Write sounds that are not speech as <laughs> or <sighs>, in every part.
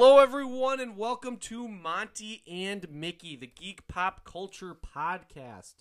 Hello, everyone, and welcome to Monty and Mickey, the Geek Pop Culture Podcast.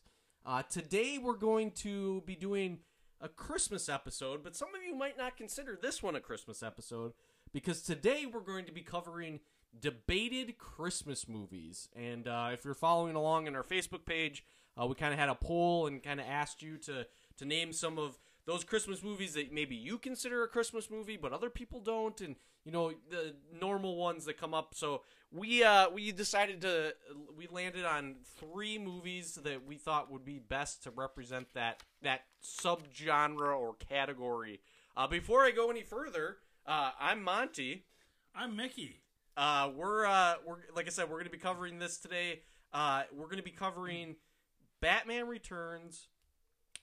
Uh, today, we're going to be doing a Christmas episode, but some of you might not consider this one a Christmas episode because today we're going to be covering debated Christmas movies. And uh, if you're following along in our Facebook page, uh, we kind of had a poll and kind of asked you to to name some of those Christmas movies that maybe you consider a Christmas movie, but other people don't, and you know the normal ones that come up. So we uh, we decided to we landed on three movies that we thought would be best to represent that that subgenre or category. Uh, before I go any further, uh, I'm Monty. I'm Mickey. Uh, we're uh, we're like I said, we're going to be covering this today. Uh, we're going to be covering Batman Returns,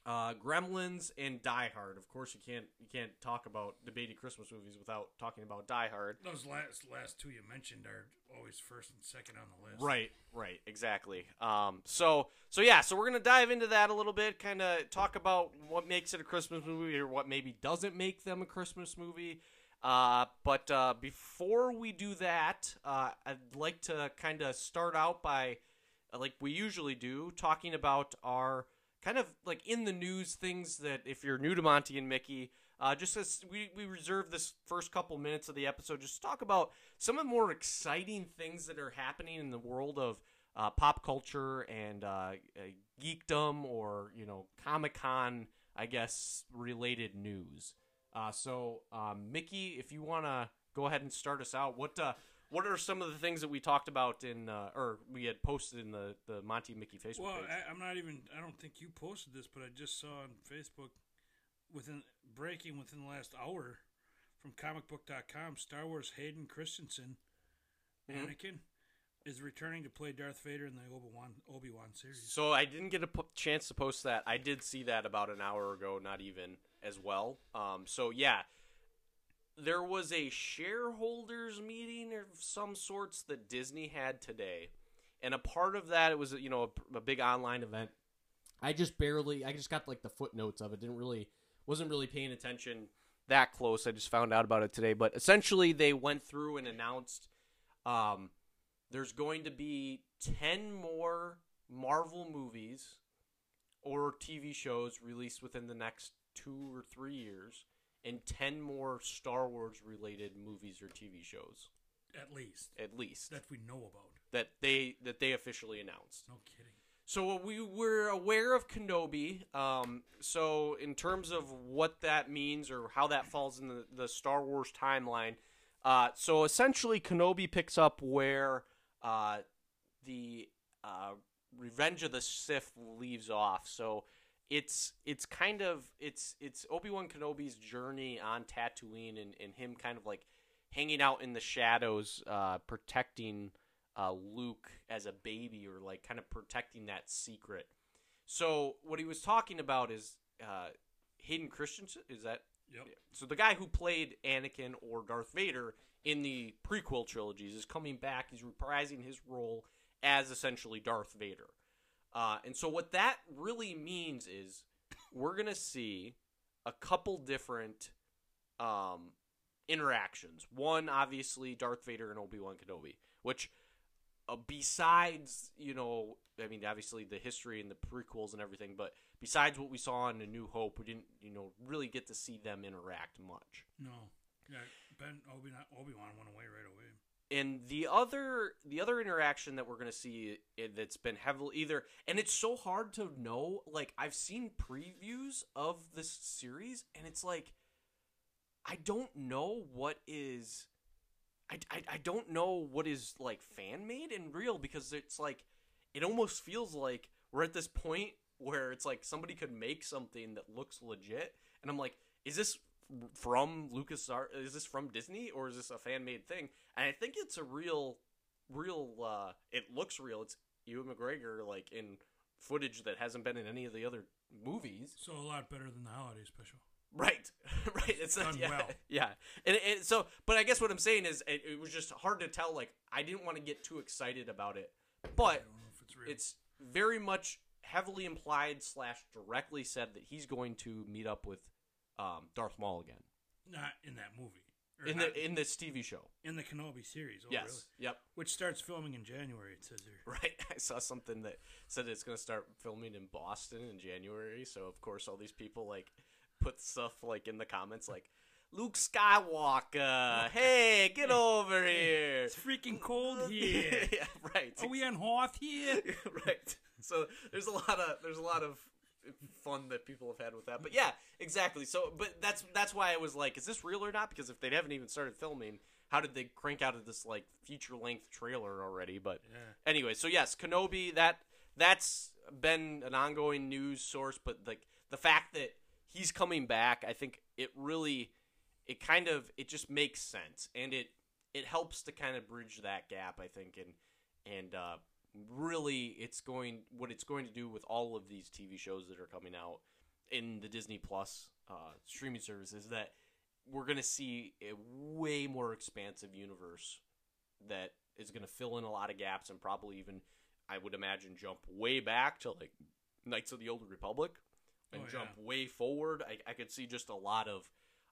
uh, Gremlins, and Die Hard. Of course, you can't you can't talk about debating Christmas movies without talking about Die Hard. Those last last two you mentioned are always first and second on the list. Right, right, exactly. Um, so so yeah, so we're gonna dive into that a little bit, kind of talk about what makes it a Christmas movie or what maybe doesn't make them a Christmas movie. Uh, but uh, before we do that, uh, I'd like to kind of start out by, like we usually do, talking about our kind of like in the news things that if you're new to Monty and Mickey, uh, just as we, we reserve this first couple minutes of the episode, just talk about some of the more exciting things that are happening in the world of uh, pop culture and uh, uh, geekdom or, you know, Comic Con, I guess, related news. Uh, so, um, Mickey, if you want to go ahead and start us out, what uh, what are some of the things that we talked about in, uh, or we had posted in the, the Monty Mickey Facebook Well, page? I, I'm not even. I don't think you posted this, but I just saw on Facebook within breaking within the last hour from comicbook.com. Star Wars Hayden Christensen, Mhm. Anakin, is returning to play Darth Vader in the Obi Wan Obi Wan series. So I didn't get a chance to post that. I did see that about an hour ago, not even as well. Um, so yeah, there was a shareholders meeting of some sorts that Disney had today, and a part of that it was you know a, a big online event. I just barely, I just got like the footnotes of it. Didn't really, wasn't really paying attention that close. I just found out about it today. But essentially, they went through and announced. Um, there's going to be 10 more Marvel movies or TV shows released within the next two or three years, and 10 more Star Wars related movies or TV shows, At least at least, that we know about. that they that they officially announced. No kidding. So we were aware of Kenobi. Um, so in terms of what that means or how that falls in the, the Star Wars timeline, uh, so essentially Kenobi picks up where uh, the uh, Revenge of the Sith leaves off. So it's it's kind of it's it's Obi Wan Kenobi's journey on Tatooine and, and him kind of like hanging out in the shadows, uh, protecting uh, Luke as a baby or like kind of protecting that secret. So what he was talking about is uh, Hayden Christensen. Is that Yep. so? The guy who played Anakin or Darth Vader in the prequel trilogies is coming back. He's reprising his role as essentially Darth Vader. Uh, and so what that really means is we're gonna see a couple different um, interactions. One, obviously, Darth Vader and Obi Wan Kenobi, which uh, besides you know, I mean, obviously the history and the prequels and everything, but besides what we saw in A New Hope, we didn't you know really get to see them interact much. No. Yeah, Ben Obi Obi Wan went away right away. And the other the other interaction that we're going to see that's been heavily either and it's so hard to know like i've seen previews of this series and it's like i don't know what is i, I, I don't know what is like fan made and real because it's like it almost feels like we're at this point where it's like somebody could make something that looks legit and i'm like is this from Lucas is this from Disney or is this a fan made thing? And I think it's a real real uh it looks real. It's Ewan McGregor like in footage that hasn't been in any of the other movies. So a lot better than the holiday special. Right. <laughs> right. It's not Done <laughs> yeah. well. Yeah. And, and so but I guess what I'm saying is it, it was just hard to tell like I didn't want to get too excited about it. But don't know if it's it's very much heavily implied slash directly said that he's going to meet up with um, Darth Maul again. not in that movie. Or in not- the in this TV show. in the Kenobi series. Oh, yes. really? Yep. Which starts filming in January. It says here. Right. <laughs> I saw something that said it's going to start filming in Boston in January. So of course all these people like put stuff like in the comments like Luke Skywalker, <laughs> hey, get over here. It's freaking cold <laughs> here. yeah, right. Are we on Hoth here? right. So there's a lot of there's a lot of fun that people have had with that. But yeah, exactly. So but that's that's why I was like, is this real or not? Because if they haven't even started filming, how did they crank out of this like feature length trailer already? But Yeah. anyway, so yes, Kenobi that that's been an ongoing news source, but like the fact that he's coming back, I think it really it kind of it just makes sense and it it helps to kind of bridge that gap, I think, and and uh, really it's going what it's going to do with all of these TV shows that are coming out in the Disney Plus uh, streaming service is that we're going to see a way more expansive universe that is going to fill in a lot of gaps and probably even I would imagine jump way back to like Knights of the Old Republic and Oh, yeah. jump way forward. I, I could see just a lot of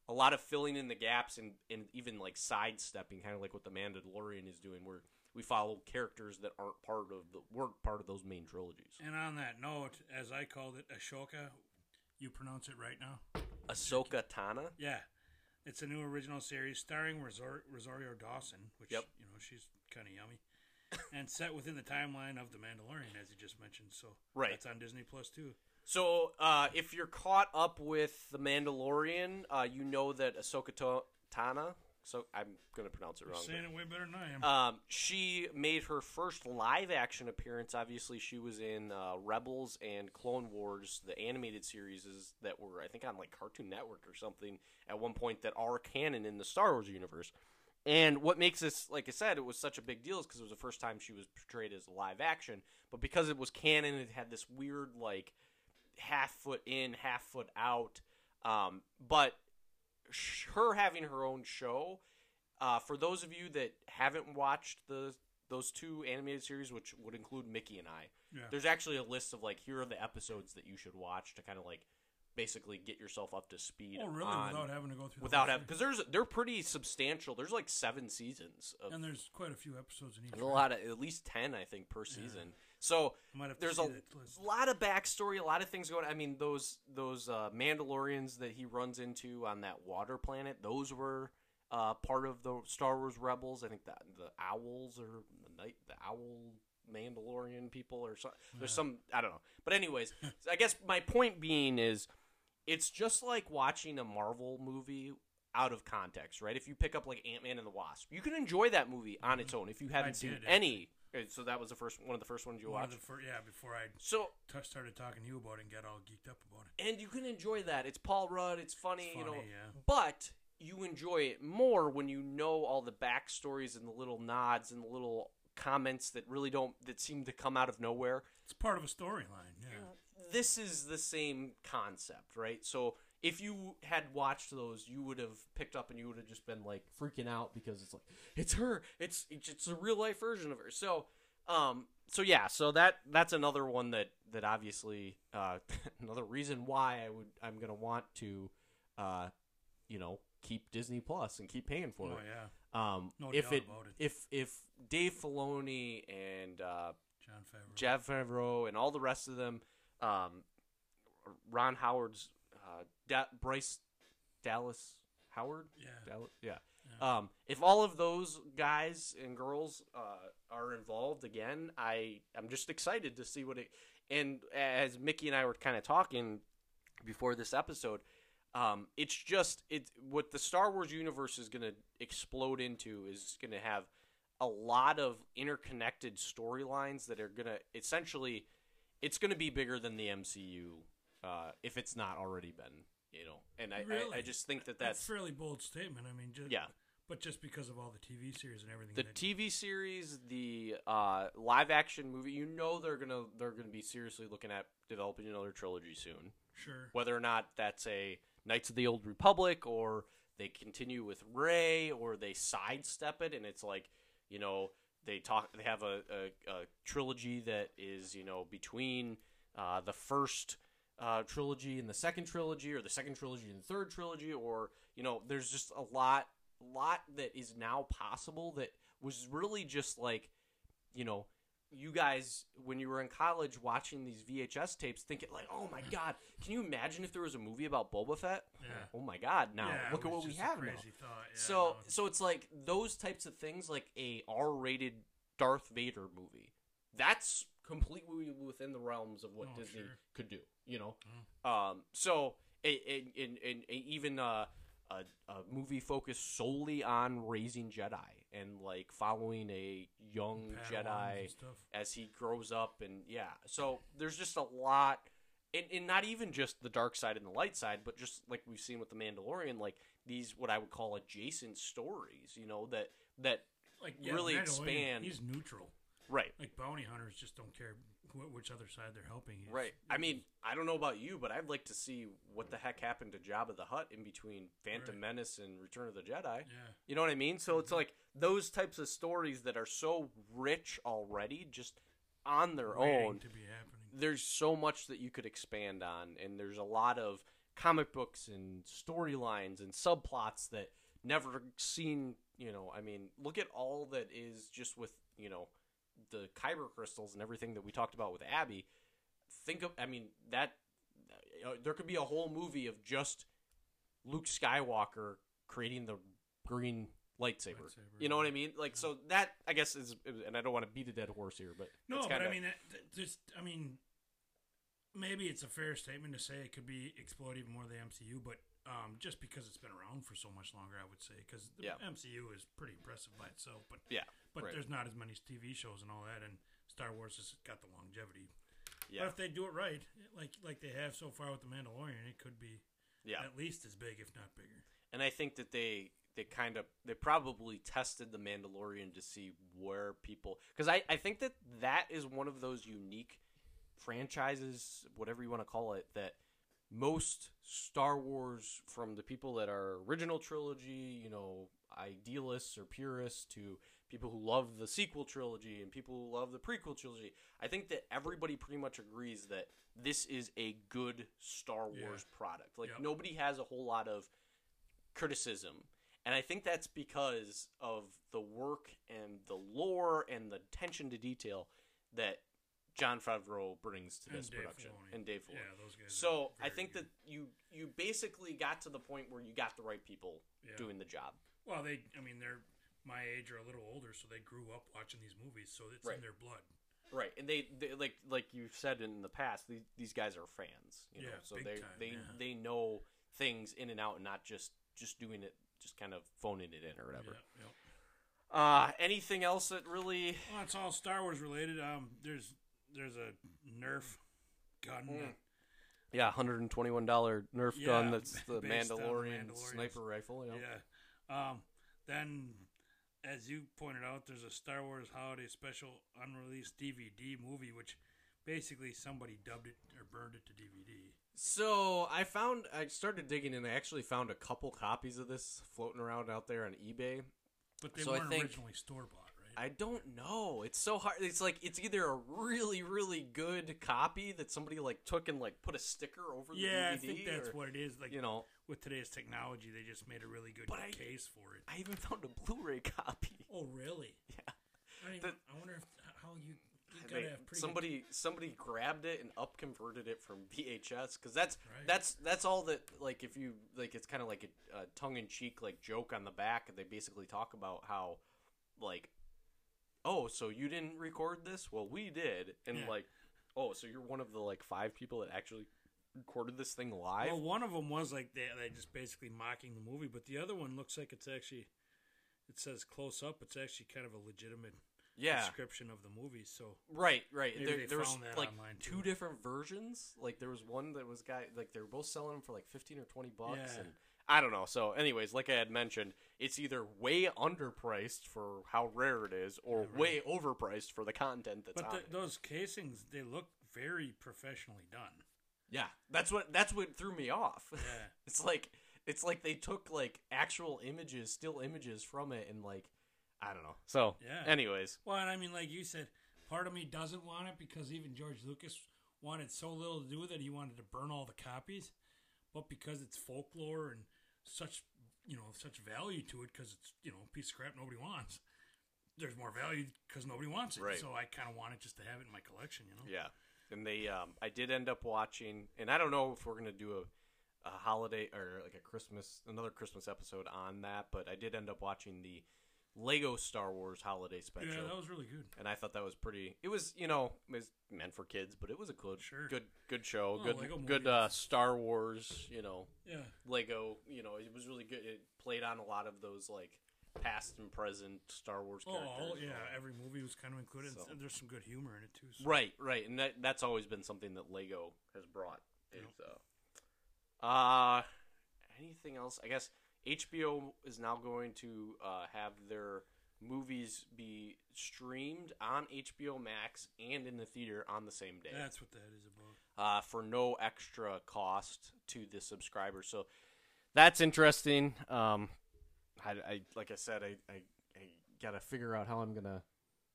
a lot of filling in the gaps and, and even like sidestepping, kind of like what the Mandalorian is doing, where we follow characters that aren't part of the weren't part of those main trilogies. And on that note, as I called it, Ashoka, you pronounce it right now? Ahsoka Tano. Yeah. It's a new original series starring Rosor- Rosario Dawson, which, Yep. you know, she's kind of yummy. <laughs> and set within the timeline of The Mandalorian, as you just mentioned. So Right. that's on Disney Plus, too. So, uh, if you're caught up with the Mandalorian, uh, you know that Ahsoka Tano. So I'm going to pronounce it You're wrong. but- saying it way better than I am. Um, she made her first live action appearance. Obviously, she was in uh, Rebels and Clone Wars, the animated series that were, I think, on like Cartoon Network or something at one point that are canon in the Star Wars universe. And what makes this, like I said, it was such a big deal is because it was the first time she was portrayed as live action. But because it was canon, it had this weird, like, half foot in, half foot out. Um, but sh- her having her own show, uh, for those of you that haven't watched the those two animated series, which would include Mickey and I, yeah. there's actually a list of like here are the episodes that you should watch to kind of like basically get yourself up to speed. Oh, really? on- without having to go through without having because there's they're pretty substantial. There's like seven seasons of And there's quite a few episodes in each. there's a lot of at least ten I think per season. So I might have to there's a lot of backstory, a lot of things going. I mean, those those uh, Mandalorians that he runs into on that water planet, those were uh, part of the Star Wars Rebels. I think that the owls or the night, the owl Mandalorian people or something. There's Yeah. some I don't know. But anyways, <laughs> I guess my point being is, it's just like watching a Marvel movie out of context, right? If you pick up like Ant Man and the Wasp, you can enjoy that movie on its own if you haven't seen any. So that was the first one of the first ones you One of watched. the fir- yeah, before I So t- started talking to you about it and got all geeked up about it. and you can enjoy that. It's Paul Rudd. It's funny, It's you know. funny, yeah. But you enjoy it more when you know all the backstories and the little nods and the little comments that really don't that seem to come out of nowhere. It's part of a storyline. Yeah. This is the same concept, right? So if you had watched those, you would have picked up and you would have just been like freaking out because it's like it's her. It's it's a real life version of her. So um so yeah, so that that's another one that that obviously uh <laughs> another reason why I would I'm going to want to uh you know, keep Disney Plus and keep paying for Oh it. yeah. Um No if it it. if if Dave Filoni and uh Jon Favreau. Jeff Favreau and all the rest of them, um, Ron Howard's uh, da- Bryce Dallas Howard, yeah. Yeah. Yeah. Um, if all of those guys and girls uh, are involved again, I I'm just excited to see what it. And as Mickey and I were kind of talking before this episode, um, it's just it what the Star Wars universe is going to explode into is going to have a lot of interconnected storylines that are going to essentially it's going to be bigger than the MCU uh, if it's not already been, you know. And I, I, I just think that That's that's a fairly bold statement. I mean, just, yeah. But just because of all the TV series and everything. The that, TV series, the uh, live action movie, you know they're gonna they're gonna be seriously looking at developing another trilogy soon. sure. Whether or not that's a Knights of the Old Republic or they continue with Rey or they sidestep it and it's like you know they talk they have a, a, a trilogy that is you know between uh, the first uh, trilogy and the second trilogy or the second trilogy and the third trilogy or you know there's just a lot lot that is now possible that was really just like, you know, you guys when you were in college watching these VHS tapes, thinking like, "Oh my god, can you imagine if there was a movie about Boba Fett?" Yeah. Oh my god, now Yeah, look at what we have now. Yeah, So so it's like those types of things, like a R-rated Darth Vader movie. That's completely within the realms of what Oh, Disney sure. Mm. could do. You know, um, so in, in even uh, a a movie focused solely on raising Jedi and like following a young Padawans Jedi as he grows up and yeah so there's just a lot and, and not even just the dark side and the light side but just like we've seen with the mandalorian like these what i would call adjacent stories you know that that like yeah, really expand- He's neutral. Right Like bounty hunters just don't care wh- which other side they're helping. He's- right i mean i don't know about you but i'd like to see what the heck happened to jabba the hutt in between phantom Right. menace and return of the jedi yeah, you know what i mean so it's mm-hmm. like those types of stories that are so rich already just on their waiting own to be happening. there's so much that you could expand on and there's a lot of comic books and storylines and subplots that never seen you know i mean look at all that is just with you know the kyber crystals and everything that we talked about with abby think of i mean that uh, there could be a whole movie of just luke skywalker creating the green lightsaber, Lightsaber, you know what i mean? Like so that i guess is and i don't want to beat a dead horse here but No, it's but kinda- I mean, that, just I mean, maybe it's a fair statement to say it could be explored even more than the MCU, but um, just because it's been around for so much longer, I would say because the Yeah. MCU is pretty impressive by itself, but yeah but right. there's not as many TV shows and all that, and Star Wars has got the longevity. yeah But if they do it right, like like they have so far with the Mandalorian, it could be yeah at least as big, if not bigger. and I think that they they kind of they probably tested the Mandalorian to see where people because I I think that that is one of those unique franchises, whatever you want to call it, that most Star Wars from the people that are original trilogy, you know, idealists or purists to people who love the sequel trilogy and people who love the prequel trilogy. I think that everybody pretty much agrees that this is a good Star Yeah. Wars product. Like Yep. nobody has a whole lot of criticism. And I think that's because of the work and the lore and the attention to detail that Jon Favreau brings to And this Dave production Filoni. and Dave Filoni. Yeah, those guys. So I think good. that you you basically got to the point where you got the right people Yeah. doing the job. Well, they, I mean, they're my age or a little older, so they grew up watching these movies, so it's Right. in their blood. Right, and they, they like like you've said in the past, these, these guys are fans, you know, Yeah, so they time, they yeah. they know things in and out, and not just just doing it, just kind of phoning it in or whatever. Yeah. Uh, anything else that really? Well, it's all Star Wars related. Um, there's there's a Nerf gun. Mm. Yeah, hundred and twenty-one dollar Nerf Yeah, gun. That's <laughs> the Mandalorian, Mandalorian. sniper rifle. You know? Yeah. Um, then, as you pointed out, there's a Star Wars Holiday Special unreleased DVD movie, which basically somebody dubbed it or burned it to DVD. So I found I started digging, and I actually found a couple copies of this floating around out there on eBay. But they So weren't think- originally store bought? I don't know. It's so hard. It's like it's either a really, really good copy that somebody like took and like put a sticker over the yeah, DVD. I think that's or, what it is. Like you know. with today's technology, they just made a really good I- case for it. I even found a Blu-ray copy. Oh, really? Yeah. I, The- I wonder if how you, They- gotta have pretty somebody somebody grabbed it and up converted it from VHS because that's Right. that's that's all that like if you like it's kind of like a, a tongue in cheek like joke on the back they basically talk about how like oh so you didn't record this well we did and Yeah. like oh so you're one of the like five people that actually recorded this thing live Well, one of them was like they they just basically mocking the movie, but the other one looks like it's actually it says close up. It's actually kind of a legitimate yeah description of the movie. So Right, right. There, there was like two too. different versions. Like there was one that was guy like they were both selling them for like fifteen or twenty bucks, Yeah. and I don't know. So, anyways, like I had mentioned, it's either way underpriced for how rare it is, or Yeah, way overpriced for the content that's but on it. those casings they look very professionally done. Yeah, that's what that's what threw me off. Yeah. <laughs> it's like it's like they took like actual images, still images from it, and like I don't know. So, Yeah. anyways, Well, and I mean, like you said, part of me doesn't want it because even George Lucas wanted so little to do with it, he wanted to burn all the copies. But because it's folklore and such you know such value to it because it's you know a piece of crap nobody wants. There's more value because nobody wants it. Right. So I kind of want it just to have it in my collection. You know. Yeah, and they, um, I did end up watching, and I don't know if we're gonna do a, a holiday or like a Christmas, another Christmas episode on that, but I did end up watching the Lego Star Wars holiday special. Yeah, that was really good. and I thought that was pretty. It was, you know, it was meant for kids, but it was a good, Sure. good, good show. Oh, good, Lego good uh, Star Wars. You know, Yeah. Lego. You know, it was really good. It played on a lot of those like past and present Star Wars Oh, characters. all, yeah. Every movie was kind of included. So- and There's some good humor in it too. So. Right, right, and that that's always been something that Lego has brought. Is, uh, uh, anything else? I guess HBO is now going to uh, have their movies be streamed on HBO Max and in the theater on the same day. That's what that is about. uh, for no extra cost to the subscriber. So that's interesting. Um, I, I like I said, I, I, I gotta figure out how I'm gonna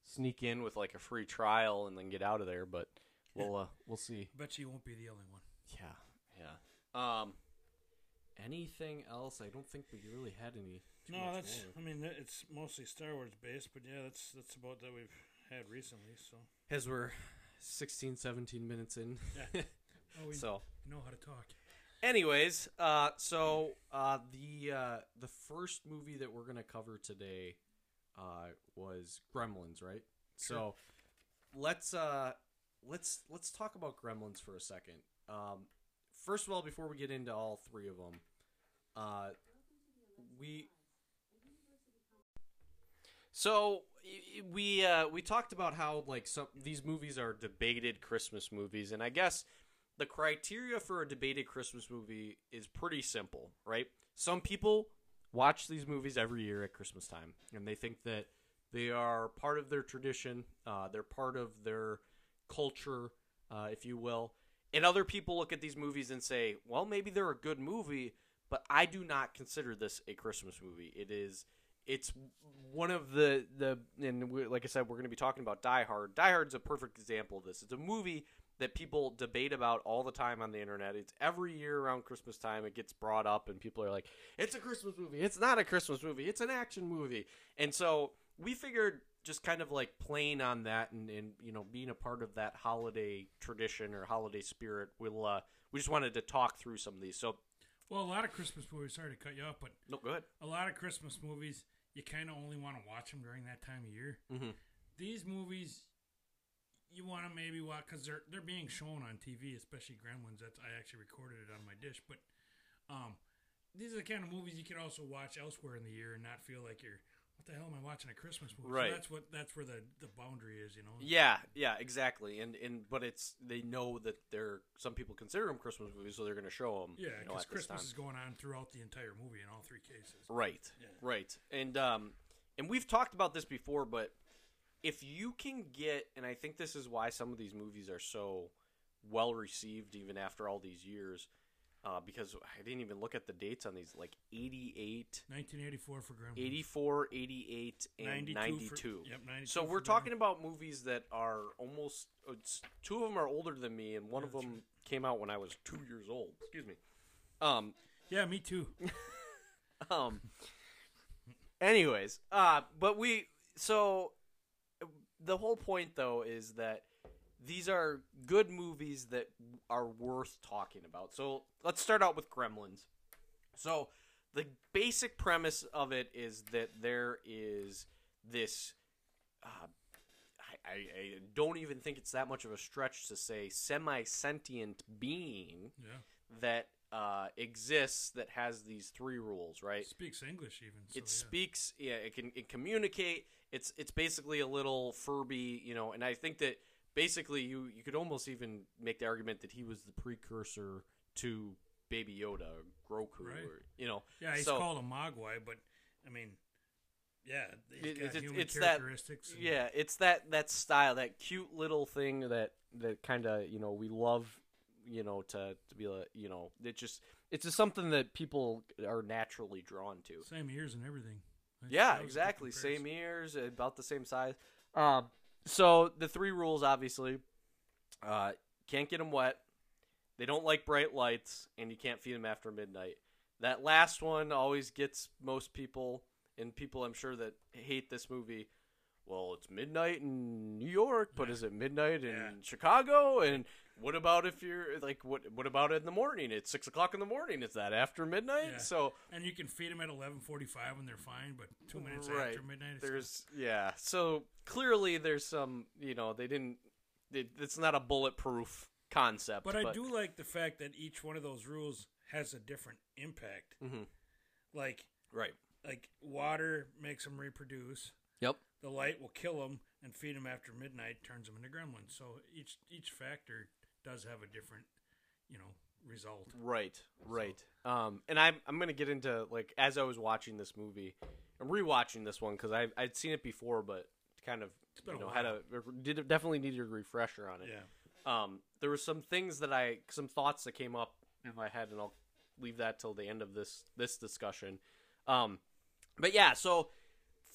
sneak in with like a free trial and then get out of there. But we'll <laughs> uh, we'll see. Bet you won't be the only one. Yeah, yeah. Um, anything else? I don't think we really had any. too No, much that's. more. I mean, it's mostly Star Wars based, but yeah, that's that's about that we've had recently. So as we're 16, 17 minutes in. Yeah. <laughs> oh, we so know how to talk. Anyways, uh, so uh, the uh, the first movie that we're gonna cover today uh, was Gremlins, right? So let's uh, let's let's talk about Gremlins for a second. Um, first of all, before we get into all three of them, uh, we so we uh, we talked about how like some these movies are debated Christmas movies, and I guess the criteria for a debated Christmas movie is pretty simple, right? Some people watch these movies every year at Christmas time, and they think that they are part of their tradition, uh, they're part of their culture, uh, if you will. And other people look at these movies and say, well, maybe they're a good movie, but I do not consider this a Christmas movie. It is. It's one of the the and we, like I said, we're going to be talking about Die Hard. Die Hard's a perfect example of this. It's a movie that people debate about all the time on the internet. It's every year around Christmas time it gets brought up and people are like, "It's a Christmas movie. It's not a Christmas movie. It's an action movie." And so we figured just kind of like playing on that and, and you know being a part of that holiday tradition or holiday spirit, we'll uh, we just wanted to talk through some of these. So Well, a lot of Christmas movies. Sorry to cut you off, but no, go ahead. a lot of Christmas movies you kind of only want to watch them during that time of year. Mhm. These movies you want to maybe watch because they're they're being shown on TV, especially Gremlins. That's I actually recorded it on my dish, but um, these are the kind of movies you can also watch elsewhere in the year and not feel like you're the hell am I watching a Christmas movie? Right. So that's what that's where the the boundary is, you know. Yeah, yeah, exactly. And and but it's they know that they're some people consider them Christmas movies, so they're going to show them. Yeah, you know, because Christmas time. is going on throughout the entire movie in all three cases. Right. Yeah. Right. And um and we've talked about this before, but if you can get and I think this is why some of these movies are so well received even after all these years uh, because I didn't even look at the dates on these like 88 1984 for Gremlins. 84 88 and 92, 92 for- yep, 92 so we're Gremlins. talking about movies that are almost it's, two of them are older than me and one of That's them came out when i was two years old excuse me um Yeah, me too. <laughs> um. Anyways, uh, but we so the whole point though is that these are good movies that are worth talking about. So let's start out with Gremlins. So the basic premise of it is that there is this. Uh, I, I, don't even think it's that much of a stretch to say semi sentient being Yeah, that uh, exists that has these three rules, right? It speaks English even. So, it yeah. speaks, yeah, it can it communicate. It's it's basically a little Furby, you know, and I think that basically you you could almost even make the argument that he was the precursor to Baby Yoda, or Grogu, Right. or you know, Yeah, he's so- called a Mogwai, but I mean, yeah, he's It- got it's- it's- human it's that- characteristics. and- Yeah, it's that that style, that cute little thing that that kind of you know we love, you know, to to be like you know it just it's just something that people are naturally drawn to. same ears and everything. That's- Yeah, that was a good exactly. Same ears, about the same size. Um, so the three rules, obviously, uh, can't get them wet. They don't like bright lights, and you can't feed them after midnight. that last one always gets most people, and people I'm sure that hate this movie. Well, it's midnight in New York, but Yeah. is it midnight in Yeah. Chicago? And what about if you're like, what what about in the morning? It's six o'clock in the morning. Is that after midnight? Yeah. So And you can feed them at eleven forty-five when they're fine, but two minutes Right. after midnight, it's there's yeah. So clearly there's some you know they didn't. It, it's not a bulletproof concept. But I do like the fact that each one of those rules has a different impact. Mhm. Like right. like water makes them reproduce. Yep. The light will kill them and feed them after midnight, turns them into gremlins. So each each factor does have a different, you know, result. Right, right. Um, and I'm I'm gonna get into like as I was watching this movie, I'm rewatching this one because I I'd seen it before, but kind of you a know had a did definitely needed a refresher on it. Yeah. Um, there were some things that I some thoughts that came up in my head, and I'll leave that till the end of this this discussion. Um, but yeah, so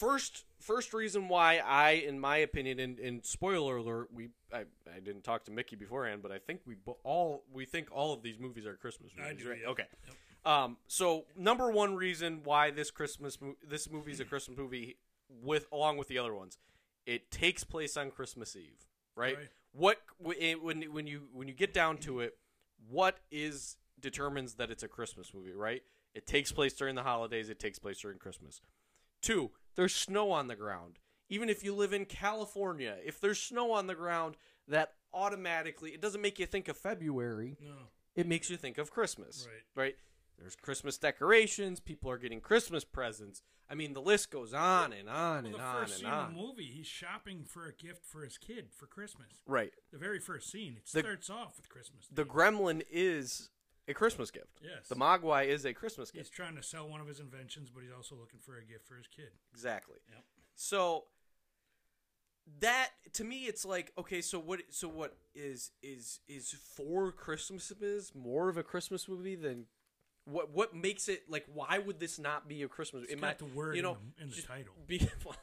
first first reason why I, in my opinion, and, and spoiler alert, we I, I didn't talk to Mickey beforehand, but I think we all we think all of these movies are Christmas movies, do, right? yeah. Okay. Um, so number one reason why this Christmas this movie is a Christmas movie with along with the other ones, it takes place on Christmas Eve, right? Right. What when when you when you get down to it, what is determines that it's a Christmas movie, right? It takes place during the holidays. It takes place during Christmas. Two, there's snow on the ground. Even if you live in California, if there's snow on the ground, that automatically it doesn't make you think of February No. it makes you think of Christmas. Right. Right? There's Christmas decorations, people are getting Christmas presents. I mean, the list goes on and on Well, and the on first and on. the movie, he's shopping for a gift for his kid for Christmas. Right. The very first scene, it The- starts off with Christmas. The gremlin is a Christmas gift. yes, The Mogwai is a Christmas gift. he's trying to sell one of his inventions, but he's also looking for a gift for his kid. Exactly. Yep. So that to me it's like okay so what so what is is is for christmas is more of a christmas movie than what what makes it like why would this not be a christmas It's in got my- the word you know in, the, in the title. be <laughs> well,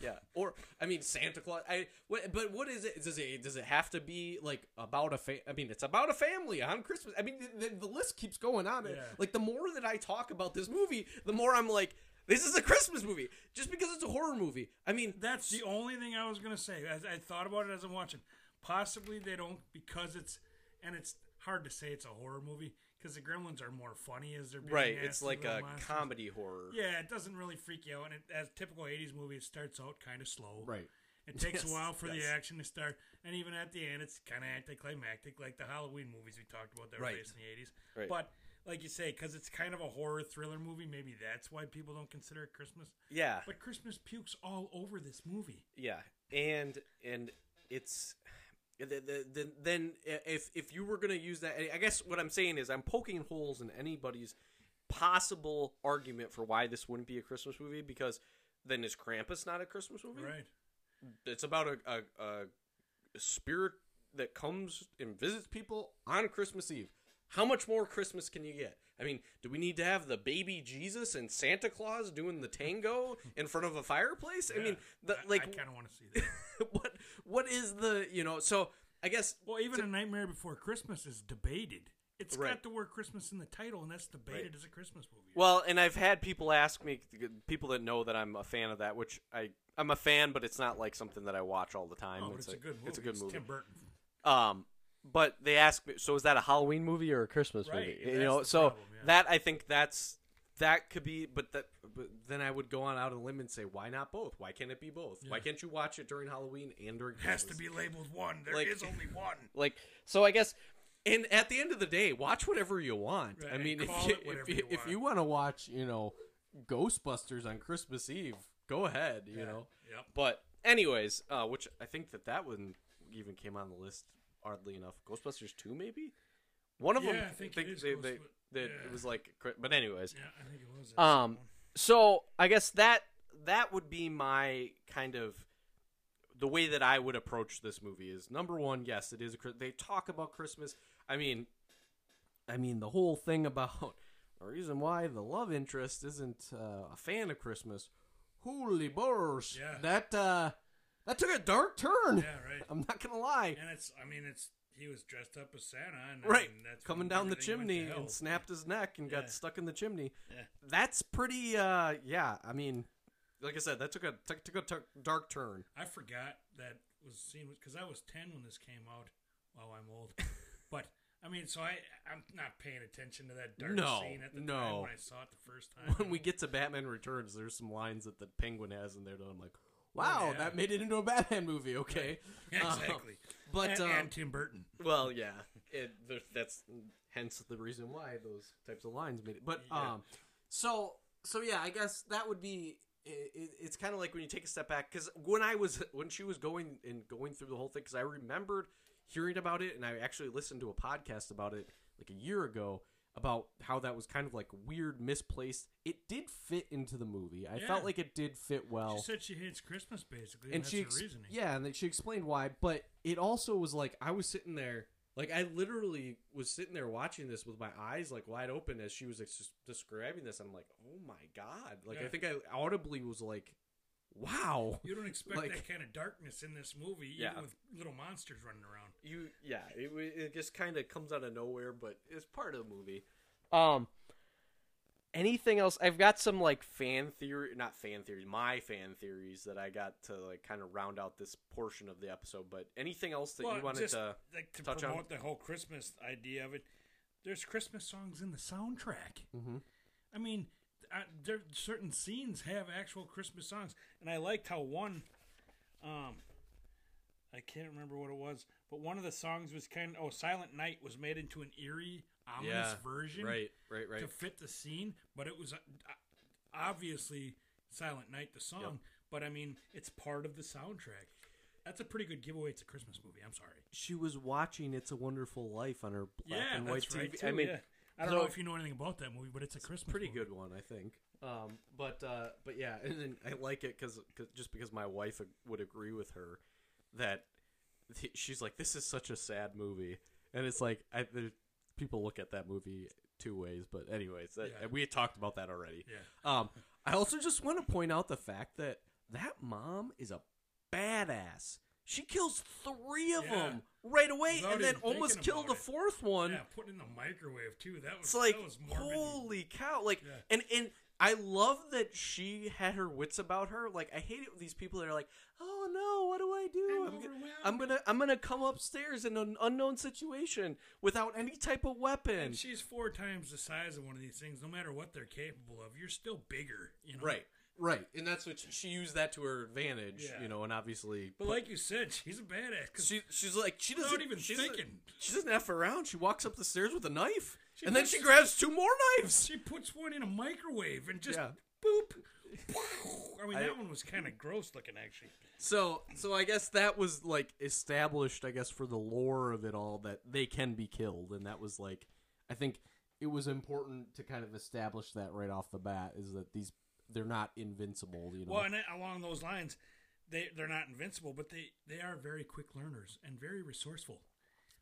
yeah. Or i mean santa claus i what, but what is it? Does it does it have to be like about a fa- i mean it's about a family on christmas. I mean the, the list keeps going on. Yeah. like the more that i talk about this movie the more i'm like this is a christmas movie. Just because it's a horror movie. I mean That's the only thing I was gonna say. As I thought about it as I'm watching, possibly they don't because it's and it's hard to say it's a horror movie because the Gremlins are more funny as they're being right it's like a monsters. comedy horror Yeah, it doesn't really freak you out, and it, as typical '80s movie, it starts out kind of slow. right It takes <laughs> Yes, a while for the action to start, and even at the end, it's kind of anticlimactic, like the Halloween movies we talked about that were based in the '80s. Right. But like you say, because it's kind of a horror thriller movie, maybe that's why people don't consider it Christmas. yeah But Christmas pukes all over this movie. Yeah, and and it's the, the, the, then eh, if if you were gonna use that, eh, I guess what I'm saying is I'm poking holes in anybody's possible argument for why this wouldn't be a Christmas movie because then is Krampus not a Christmas movie? Right. It's about a, a, a spirit that comes and visits people on Christmas Eve. How much more Christmas can you get? I mean, do we need to have the baby Jesus and Santa Claus doing the tango <laughs> in front of a fireplace? I mean, the, like I kind of want to see <laughs> that. what what is the you know so i guess well, even A Nightmare Before Christmas is debated. It's Right. got the word Christmas in the title, and that's debated as a Christmas movie. well and i've had people ask me people that know that i'm a fan of that which i i'm a fan but it's not like something that i watch all the time oh, but it's, a, good movie. it's a good movie Tim Burton. um but they ask me so is that a halloween movie or a christmas Right, movie that's you know so problem, yeah. that i think that's that could be but that but then i would go on out on a limb and say why not both why can't it be both why can't you watch it during halloween and during It has to be labeled one. There is Like- only <laughs> one. Like, so I guess, and at the end of the day, watch whatever you want. Right, I mean, if you, if you, you if want. you want to watch, you know, Ghostbusters on Christmas Eve, go ahead. You Yeah. know, Yep. but anyways, uh, which I think that that one even came on the list. Oddly enough, Ghostbusters two maybe. One of Yeah, them, I think it they, is they, they, that yeah. it was like, but anyways, Yeah, I think it was. um, so I guess that that would be my kind of the way that I would approach this movie is number one, yes, it is. A, they talk about Christmas. I mean, I mean the whole thing about <laughs> the reason why the love interest isn't uh, a fan of Christmas. Holy burrs! Yeah. That uh, that took a dark turn. Yeah, right. <laughs> I'm not gonna lie. And it's, I mean, it's he was dressed up as Santa, and right and that's coming down the everything went to chimney and snapped his neck and Yeah. got stuck in the chimney. Yeah. That's pretty. uh Yeah, I mean, like I said, that took a took, took a dark turn. I forgot that was seen because I was ten when this came out. Wow, I'm old. <laughs> but I mean, so I I'm not paying attention to that dark No, scene at the no. time when I saw it the first time. When we get to Batman Returns, there's some lines that the Penguin has in there that I'm like, wow, yeah. that made it into a Batman movie. Okay, Yeah, <laughs> Uh, exactly. but and, um, and Tim Burton. Well, yeah, it, that's hence the reason why those types of lines made it. But Yeah. um, so so yeah, I guess that would be. It, it, it's kind of like when you take a step back because when I was when she was going and going through the whole thing because I remembered hearing about it and I actually listened to a podcast about it like a year ago about how that was kind of like weird misplaced. It did fit into the movie. I Yeah. felt like it did fit well She said she hates Christmas, basically, and, that's she her reasoning. yeah and then she explained why but it also was like i was sitting there like i literally was sitting there watching this with my eyes like wide open as she was ex- describing this and i'm like oh my god like i Yeah. think i audibly was like wow You don't expect Like- that kind of darkness in this movie, even Yeah. with little monsters running around. you yeah it, it just kind of comes out of nowhere but it's part of the movie um anything else i've got some like fan theory not fan theories my fan theories that i got to like kind of round out this portion of the episode but anything else that you wanted just, to like to touch on? promote the whole Christmas idea of it. There's Christmas songs in the soundtrack. Mhm. I mean, uh, there certain scenes have actual Christmas songs, and I liked how one, um, I can't remember what it was, but one of the songs was kind of oh, Silent Night was made into an eerie, ominous Yeah, version, right right right to fit the scene, but it was uh, obviously Silent Night the song. Yep. But I mean, it's part of the soundtrack. That's a pretty good giveaway. It's a Christmas movie. I'm sorry. she was watching It's a Wonderful Life on her black yeah, and white that's TV. right. I mean, yeah. I don't so- know if you know anything about that movie, but it's a Christmas pretty movie. good one, I think. Um, but uh, but yeah, <laughs> and then I like it because just because my wife would agree with her that th- she's like, this is such a sad movie, and it's like I, people look at that movie two ways. But anyways, that, Yeah. we had talked about that already. Yeah. Um, I also just want to point out the fact that that mom is a badass. She kills three of Yeah. them right away, Without and then almost killed the fourth one. Yeah, put in the microwave too. That was It's like was holy cow! Like, Yeah. and and I love that she had her wits about her. Like, I hate it with these people that are like, "Oh no, what do I do? I'm I'm, go- overwhelmed." I'm gonna I'm gonna come upstairs in an unknown situation without any type of weapon." And she's four times the size of one of these things. No matter what they're capable of, you're still bigger. You know. right, right, and that's what she, used that to her advantage. Yeah. You know, and obviously, But like you said, she's a badass. she she's like she doesn't even she doesn't- thinking, She doesn't f around. She walks up the stairs with a knife, She and then she grabs two more knives. she puts one in a microwave and just Yeah. boop. I mean, I- that one was kind of gross looking, actually. So, so I guess that was like established, I guess, for the lore of it all that they can be killed, and that was like, I think it was important to kind of establish that right off the bat is that these they're not invincible, you know. Well, and along those lines, they they're not invincible, but they they are very quick learners and very resourceful.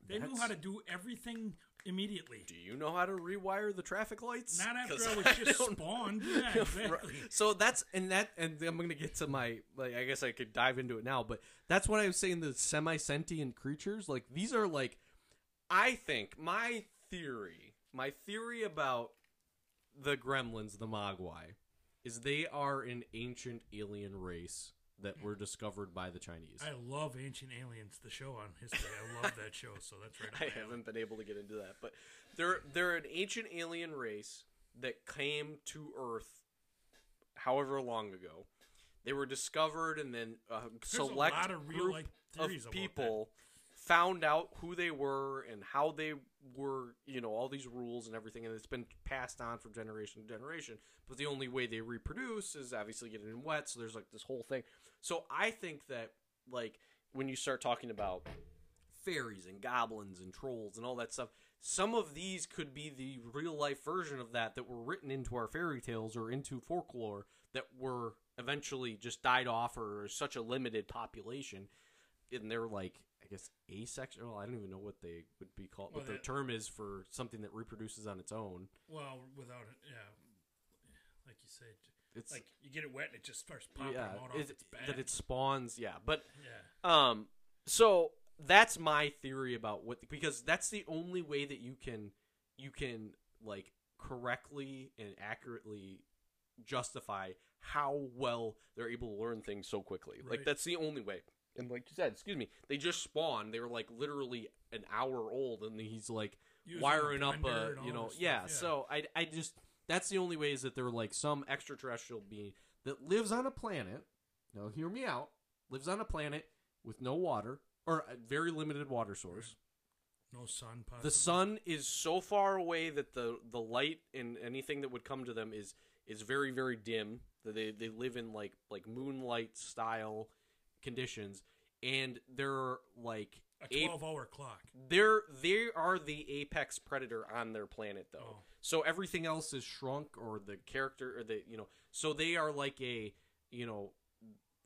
They knew That's- how to do everything immediately. Do you know how to rewire the traffic lights? Not after I was just don't- spawned. <laughs> Yeah, exactly. So that's and that and I'm gonna get to my like I guess I could dive into it now, but that's what I was saying. The semi sentient creatures, like these are like, I think my theory, my theory about the Gremlins, the Mogwai, is they are an ancient alien race that were discovered by the Chinese. I love Ancient Aliens, the show on history. I love that show, so that's right. <laughs> I haven't been able to get into that, but they're they're an ancient alien race that came to Earth, however long ago. They were discovered, and then uh, a select a lot of real group life of theories about people found out who they were and how they were. You know, all these rules and everything, and it's been passed on from generation to generation. But the only way they reproduce is obviously getting in wet. So there's like this whole thing. So I think that like when you start talking about fairies and goblins and trolls and all that stuff. Some of these could be the real life version of that that were written into our fairy tales or into folklore that were eventually just died off or such a limited population. And they're like, I guess, asexual. I don't even know what they would be called, Well, what their term is for something that reproduces on its own. Well, without it, yeah, like you said, It's like you get it wet and it just starts popping yeah, out. it, It's bad. that it spawns. Yeah, but yeah, Um, so that's my theory about what because that's the only way that you can you can like correctly and accurately justify how well they're able to learn things so quickly. Like that's the only way. And like you said, excuse me, they just spawned. They were like literally an hour old, and he's like Using wiring a up a you know yeah, yeah. So I I just that's the only way is that they're like some extraterrestrial being that lives on a planet. Now hear me out. Lives on a planet with no water or a very limited water source. No sun. Possibly. The sun is so far away that the the light and anything that would come to them is is very very dim. That they they live in like like moonlight style conditions, and they're like a twelve-hour clock. they're they are the apex predator on their planet though. Oh. So everything else is shrunk or the character or the you know so they are like a you know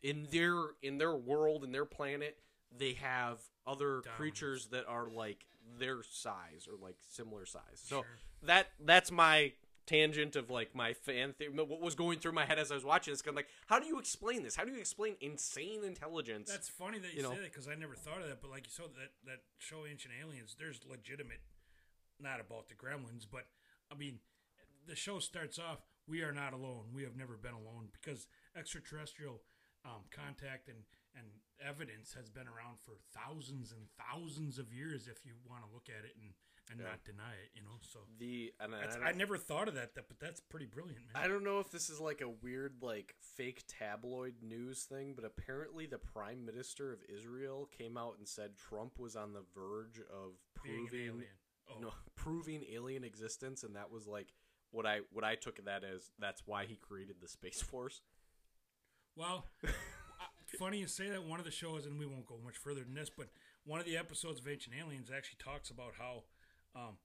in their in their world in their planet they have other creatures that are like their size or like similar size. So Sure. that that's my tangent of like my fan theory. What was going through my head as I was watching this? 'cause I'm like, how do you explain this? How do you explain insane intelligence? That's funny that you, you know. say that because I never thought of that. But like you saw that that show Ancient Aliens, there's legitimate, not about the Gremlins, but I mean, the show starts off. We are not alone. We have never been alone because extraterrestrial um, contact and and evidence has been around for thousands and thousands of years. If you want to look at it and and Yeah. not deny it, you know. So the and I, I I never thought of that, that, but that's pretty brilliant, man. I don't know if this is like a weird like fake tabloid news thing, but apparently the prime minister of Israel came out and said Trump was on the verge of proving alien. Oh, no <laughs> proving alien existence and that was like what I what I took that as that's why he created the space force. Well, <laughs> funny you say that. One of the shows, and we won't go much further than this, but one of the episodes of Ancient Aliens actually talks about how um,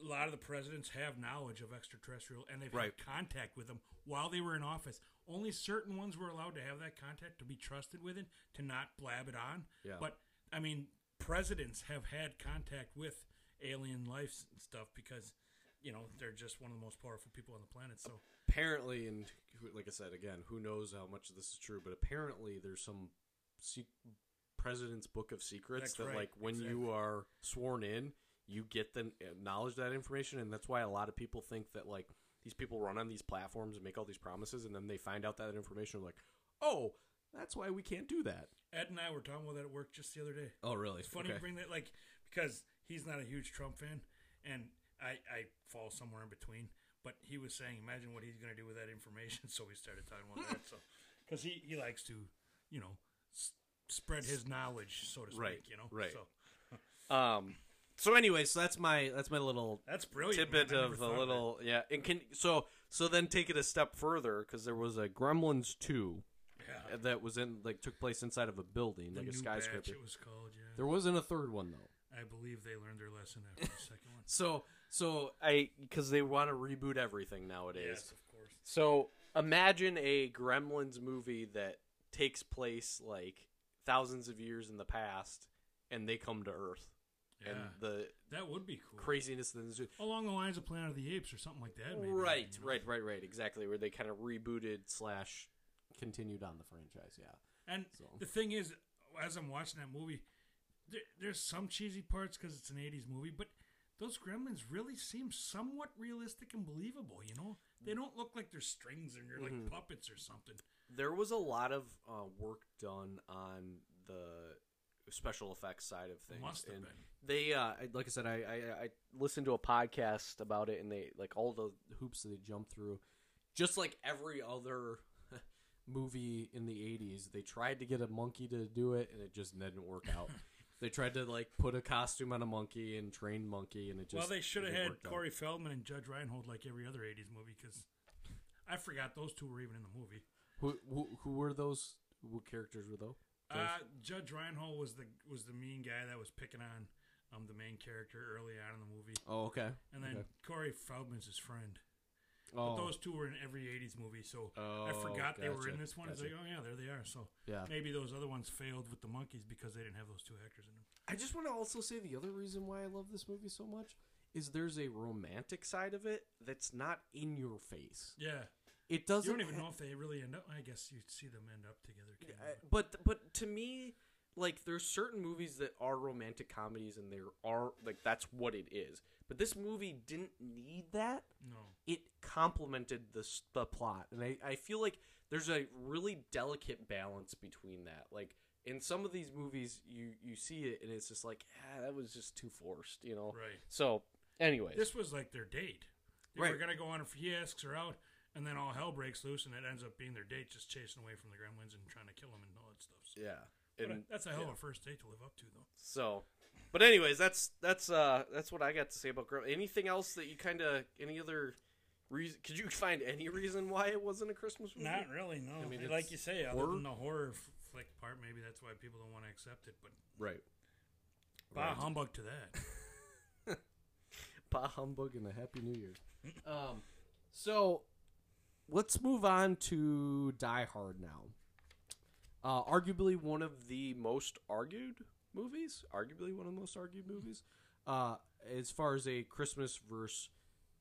a lot of the presidents have knowledge of extraterrestrial, and they've Right. had contact with them while they were in office. Only certain ones were allowed to have that contact to be trusted with it, to not blab it on. Yeah. But I mean, presidents have had contact with alien life and stuff because you know they're just one of the most powerful people on the planet. So Apparently and like I said again, who knows how much of this is true, but apparently there's some se- president's book of secrets That's that right, like when exactly. you are sworn in, you get the knowledge of that information and that's why a lot of people think that like these people run on these platforms and make all these promises and then they find out that information like, "Oh, that's why we can't do that." Ed and I were talking about that at work just the other day. Oh, really? It's funny you bring that like because he's not a huge Trump fan, and I I fall somewhere in between. But he was saying, imagine what he's going to do with that information. <laughs> So we started talking about that. So <laughs> because he he likes to, you know, s- spread his knowledge, so to speak. Right, You know, right. So Um. So anyway, so that's my that's my little that's brilliant. tidbit man. Of a that. little yeah. And can so so then take it a step further because there was a Gremlins two Yeah. Uh, that was in like took place inside of a building The like a skyscraper. batch, it was called. Yeah, There wasn't a third one though. I believe they learned their lesson after the <laughs> second one. So so I because they want to reboot everything nowadays. Yes, of course. So imagine a Gremlins movie that takes place like thousands of years in the past, and they come to Earth, Yeah, and the that would be cool. craziness that. Along the lines of Planet of the Apes or something like that. Maybe, Right, you know? right, right, right. Exactly, where they kind of rebooted slash continued on the franchise. Yeah. And So- the thing is, as I'm watching that movie, there, there's some cheesy parts because it's an '80s movie, but those gremlins really seem somewhat realistic and believable. You know, they don't look like they're strings and they're Mm-hmm. like puppets or something. There was a lot of uh, work done on the special effects side of things. Must have and been. They, uh, like I said, I, I I listened to a podcast about it, and they like all the hoops that they jumped through, just like every other <laughs> movie in the '80s. They tried to get a monkey to do it, and it just didn't work out. <laughs> they tried to like put a costume on a monkey and train monkey, and it just well, they should have had work out. Corey Feldman and Judge Reinhold like every other '80s movie because I forgot those two were even in the movie. Who, who who were those? What characters were those? Uh, Judge Reinhold was the was the mean guy that was picking on um the main character early on in the movie, Oh, okay. and then Okay. Corey Feldman's his friend. oh, But those two were in every '80s movie, so I Oh, forgot they were in this one. It's gotcha. like, oh yeah, there they are. So yeah. maybe those other ones failed with the monkeys because they didn't have those two actors in them. I just want to also say the other reason why I love this movie so much is there's a romantic side of it that's not in your face. Yeah, It doesn't. You don't even know if they really end up. I guess you see them end up together. Of. But but to me, like there's certain movies that are romantic comedies and there are like that's what it is. But this movie didn't need that. No. It complemented the the plot, and I I feel like there's a really delicate balance between that. Like in some of these movies, you you see it and it's just like ah, that was just too forced, you know. Right. So, anyways, This was like their date. They were gonna go on. a- He asks her out, and then all hell breaks loose, and it ends up being their date, just chasing away from the gremlins and trying to kill them and all that stuff. So, yeah, but, uh, that's a hell yeah. of a first date to live up to, though. So, but anyways, that's that's uh that's what I got to say about Gremlins. Anything else that you kind of any other reason? Could you find any reason why it wasn't a Christmas movie? Not really, no. I mean, like you say, other than the horror flick part, maybe that's why people don't want to accept it. But right. bah humbug to that. <laughs> <laughs> Bah humbug and a happy New Year. <laughs> um, so let's move on to Die Hard now. Uh, arguably one of the most argued movies. Arguably one of the most argued movies. Uh, as far as a Christmas versus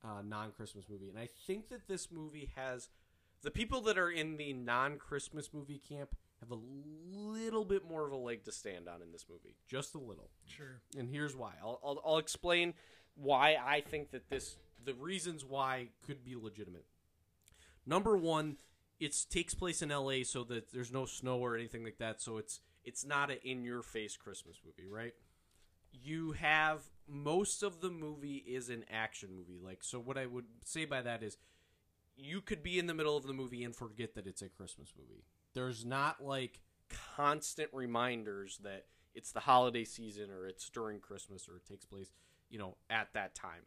uh, non-Christmas movie, and I think that this movie has the people that are in the non-Christmas movie camp have a little bit more of a leg to stand on in this movie, just a little Sure. and here's why. I'll, I'll, I'll explain why I think that this, the reasons why could be legitimate. Number one, it takes place in L.A., so that there's no snow or anything like that. So it's it's not an in-your-face Christmas movie, right? You have most of the movie is an action movie. Like, so what I would say by that is, you could be in the middle of the movie and forget that it's a Christmas movie. There's not like constant reminders that it's the holiday season or it's during Christmas or it takes place, you know, at that time.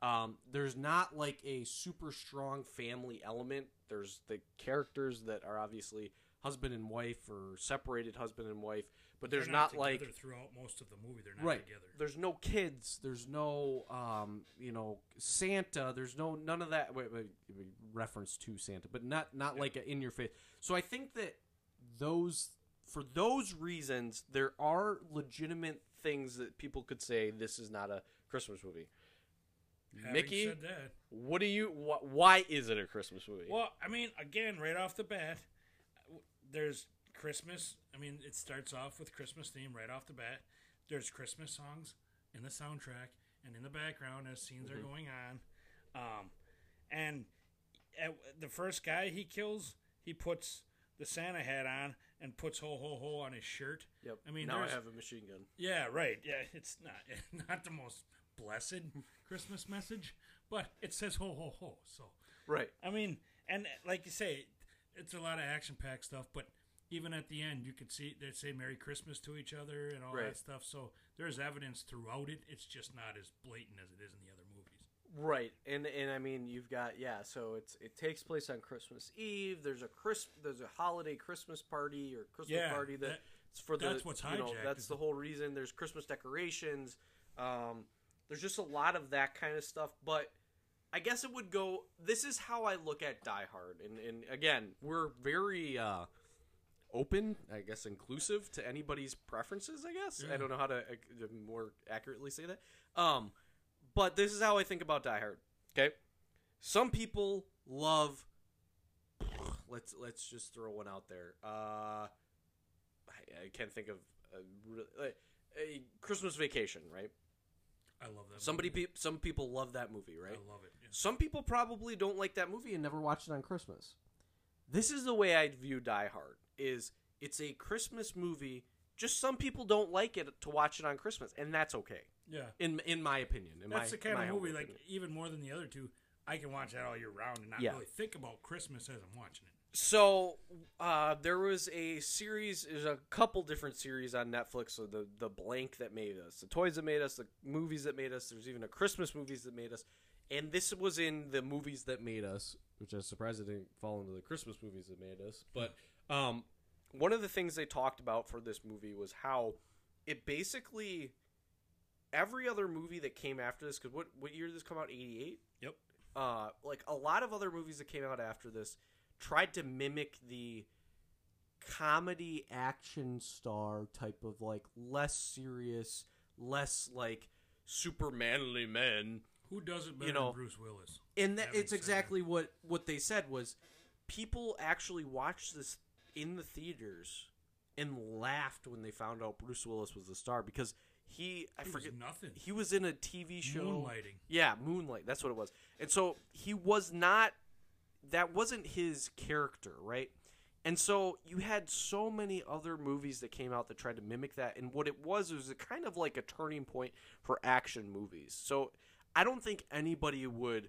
Um, there's not like a super strong family element. There's the characters that are obviously husband and wife or separated husband and wife, but there's They're not, together like throughout most of the movie. They're not right. together. There's no kids. There's no, um, you know, Santa. There's no none of that. Wait, wait, wait, reference to Santa, but not not like a in your face. So I think that those for those reasons there are legitimate things that people could say this is not a Christmas movie. Having Mickey, said that, what do you? Wh- why is it a Christmas movie? well, I mean, again, right off the bat, there's Christmas. I mean, it starts off with Christmas theme right off the bat. There's Christmas songs in the soundtrack and in the background as scenes Mm-hmm. are going on. Um, and at, the first guy he kills, he puts the Santa hat on and puts ho ho ho on his shirt. Yep. I mean, now I have a machine gun. Yeah, right. Yeah, it's not <laughs> not the most blessed Christmas message, but it says ho ho ho. So Right. I mean, and like you say, it's a lot of action packed stuff, but even at the end, you could see they say Merry Christmas to each other and all Right. that stuff. So there's evidence throughout it. It's just not as blatant as it is in the other movies. Right, and and I mean you've got yeah, so it's it takes place on Christmas Eve. There's a Chris, there's a holiday Christmas party or Christmas Yeah, party that, that- it's for the that's what's you know hijacked, that's the whole reason. There's Christmas decorations. Um, there's just a lot of that kind of stuff. But I guess it would go. This is how I look at Die Hard, and and again we're very. Uh, open i guess inclusive to anybody's preferences i guess i don't know how to uh, more accurately say that um but this is how I think about Die Hard. Okay, some people love. <sighs> Let's let's just throw one out there. Uh, I, I can't think of a, a Christmas Vacation, right? I love that. Somebody, movie. pe- some people love that movie, right? I love it. yeah. Some people probably don't like that movie and never watched it on Christmas. This is the way I view Die Hard. Is it's a Christmas movie. Just some people don't like it to watch it on Christmas, and that's okay. Yeah, In in my opinion, in that's my, the kind of movie like opinion. even more than the other two. I can watch that all year round and not Yeah. really think about Christmas as I'm watching it. So uh, there was a series, there's a couple different series on Netflix. So the the blank that made us, the toys that made us, the movies that made us. There's even a Christmas movies that made us, and this was in the movies that made us, which I was surprised it didn't fall into the Christmas movies that made us. But um, one of the things they talked about for this movie was how it basically every other movie that came after this. Because what what year did this come out? Eighty eight Yep. uh, like a lot of other movies that came out after this tried to mimic the comedy action star type of like less serious, less like super manly men. Who does it better know, than Bruce Willis? And that it's exactly what what they said was people actually watched this in the theaters and laughed when they found out Bruce Willis was the star because he I He forget nothing. he was in a TV show Moonlighting. Yeah, Moonlight. That's what it was. And so he was not. That wasn't his character, right? And so you had so many other movies that came out that tried to mimic that. And what it was was a kind of like a turning point for action movies. So I don't think anybody would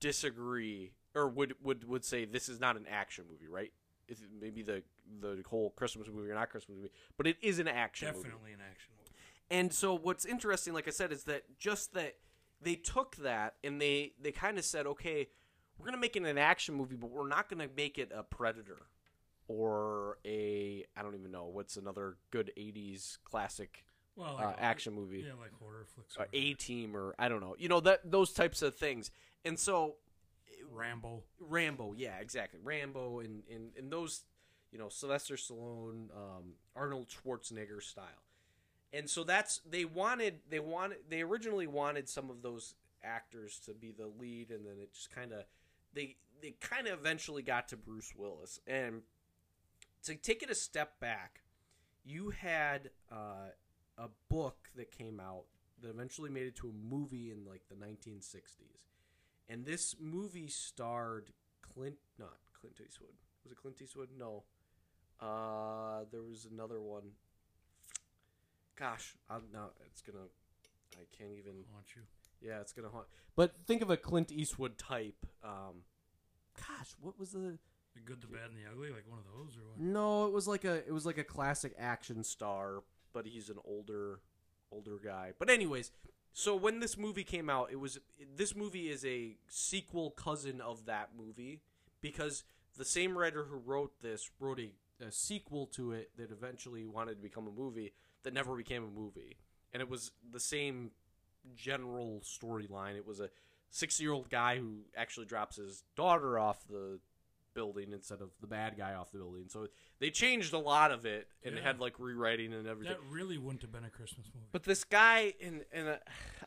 disagree or would would, would say this is not an action movie, right? It's maybe the the whole Christmas movie or not Christmas movie, but it is an action movie. Definitely an action movie. And so what's interesting, like I said, is that just that they took that and they they kind of said, okay, we're gonna make it an action movie, but we're not gonna make it a Predator or a I don't even know what's another good '80s classic Well, uh, action movie, Yeah, like horror flicks. uh, or A Team or I don't know, you know that those types of things. And so Rambo. Rambo, yeah, exactly. Rambo and, and, and those, you know, Sylvester Stallone, um, Arnold Schwarzenegger style. And so that's they wanted they wanted they originally wanted some of those actors to be the lead and then it just kind of they they kind of eventually got to Bruce Willis. And to take it a step back, you had uh, a book that came out that eventually made it to a movie in like the 1960s. And this movie starred Clint, not Clint Eastwood. Was it Clint Eastwood? No. Uh, there was another one. Gosh, I'm not. It's gonna. I can't even. Want you? Yeah, it's gonna haunt. But think of a Clint Eastwood type. Um, gosh, what was the? The good, the bad, and the ugly, like one of those, or what? No, it was like a. It was like a classic action star, but he's an older, older guy. But anyways, so when this movie came out, it was this movie is a sequel cousin of that movie because the same writer who wrote this wrote a, a sequel to it that eventually wanted to become a movie that never became a movie, and it was the same general storyline. It was a six-year-old guy who actually drops his daughter off the building instead of the bad guy off the building. So they changed a lot of it and Yeah. had like rewriting and everything. That really wouldn't have been a Christmas movie. But this guy, and and uh,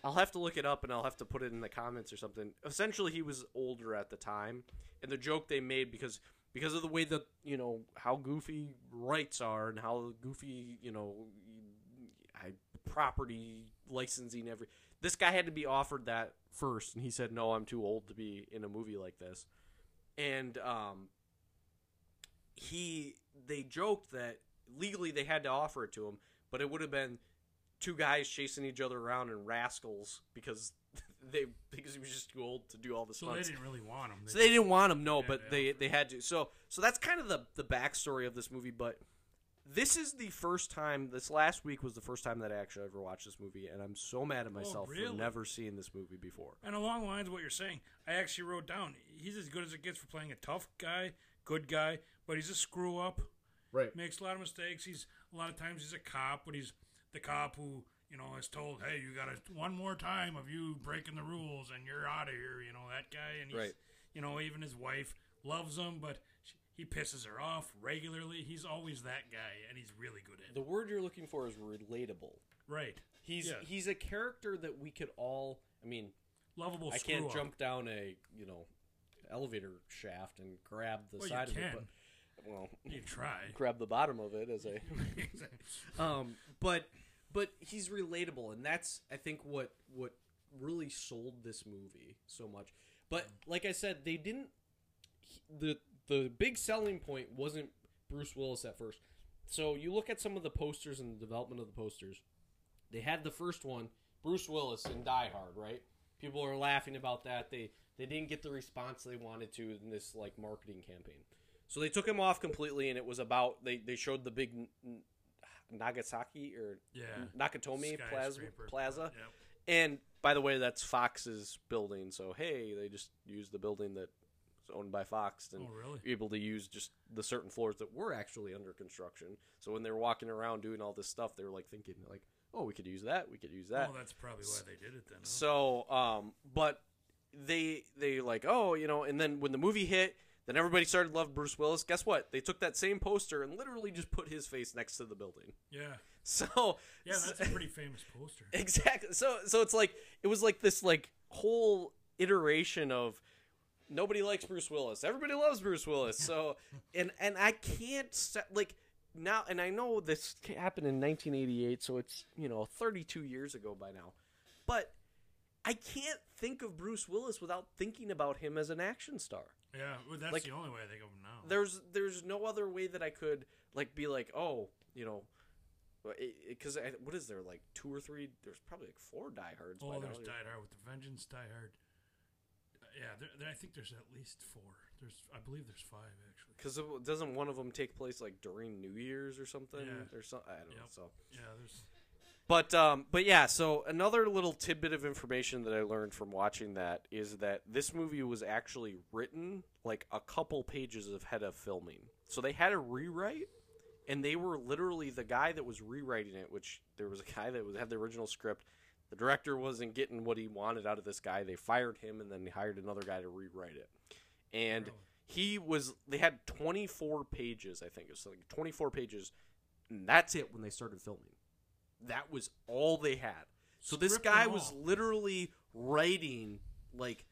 I'll have to look it up, and I'll have to put it in the comments or something. Essentially, he was older at the time, and the joke they made because because of the way that you know how goofy rights are and how goofy you know I, property licensing every. This guy had to be offered that first, and he said, "No, I'm too old to be in a movie like this." And um, he they joked that legally they had to offer it to him, but it would have been two guys chasing each other around in rascals because <laughs> they because he was just too old to do all this. so they didn't really want him. So they didn't want him, no, but they they they had to. So so that's kind of the the backstory of this movie. But this is the first time. This last week was the first time that I actually ever watched this movie, and I'm so mad at oh, myself for Oh, really? never seeing this movie before. And along the lines of what you're saying, I actually wrote down he's as good as it gets for playing a tough guy, good guy, but he's a screw up. Right. Makes a lot of mistakes. He's a lot of times he's a cop, but he's the cop who you know is told, "Hey, you got to one more time of you breaking the rules, and you're out of here." You know that guy, and he's, Right. you know even his wife loves him, but he pisses her off regularly. He's always that guy, and he's really good at it. The word you're looking for is relatable. Right. He's Yeah. he's a character that we could all. I mean, Lovable. I can't screw-up. jump down a you know elevator shaft and grab the Well, side of it, but well, You try. <laughs> grab the bottom of it as a <laughs> um but but he's relatable and that's i think what what really sold this movie so much but like i said they didn't he- the the big selling point wasn't bruce willis at first so you look at some of the posters and the development of the posters they had the first one bruce willis in die hard right people are laughing about that they they didn't get the response they wanted to in this like marketing campaign so they took him off completely, and it was about they, they showed the big N- Nagasaki or Yeah. Nakatomi Plaza, Plaza. Yep. And by the way, that's Fox's building. So hey, they just used the building owned by Fox and Oh, really? able to use just the certain floors that were actually under construction. So when they were walking around doing all this stuff, they were like thinking like, oh, we could use that, we could use that. Oh, that's probably why they did it then. huh? So, um, but they they like, oh, you know, and then when the movie hit, then everybody started to love Bruce Willis. Guess what? They took that same poster and literally just put his face next to the building. yeah. <laughs> So Yeah, that's a pretty famous poster. <laughs> exactly. So so it's like it was like this like whole iteration of nobody likes Bruce Willis. Everybody loves Bruce Willis. So <laughs> and and I can't st- like now, and I know this happened in 1988, so it's you know 32 years ago by now, but I can't think of Bruce Willis without thinking about him as an action star. Yeah, well, that's Like- the only way I think of him now. There's there's no other way that I could like be like, oh, you know, because what is there like two or three? There's probably like four diehards. by oh, now. there's Die Hard with the Vengeance, Die Hard. Yeah, there, there, I think there's at least four. There's, I believe there's five actually. Because doesn't one of them take place like during New Year's or something? Yeah. Or something? I don't know. So, Yeah, there's. but um, but yeah. So another little tidbit of information that I learned from watching that is that this movie was actually written like a couple pages ahead of filming. So they had a rewrite, and they were literally the guy that was rewriting it. Which there was a guy that was, had the original script. The director wasn't getting what he wanted out of this guy. They fired him, and then they hired another guy to rewrite it. And he was they had 24 pages i think. It was like 24 pages and that's it when they started filming. That was all they had. So this guy was literally writing like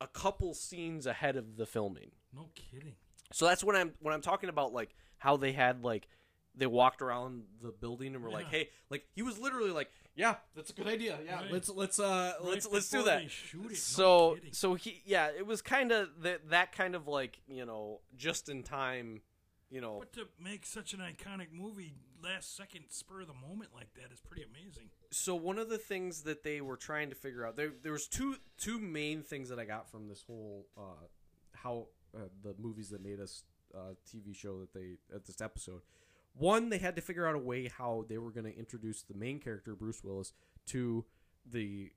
a couple scenes ahead of the filming. No kidding. so that's when i'm when i'm talking about like how they had like they walked around the building and were like hey like he was literally like yeah that's a good idea yeah Right. let's let's uh let's let's do before that they shoot it, no so kidding. so he yeah it was kind of that that kind of like you know just in time you know But to make such an iconic movie last second spur of the moment like that is pretty amazing. so one of the things that they were trying to figure out there there was two two main things that I got from this whole uh how uh, the movies that made us uh TV show that they at this episode one they had to figure out a way how they were going to introduce the main character Bruce Willis to the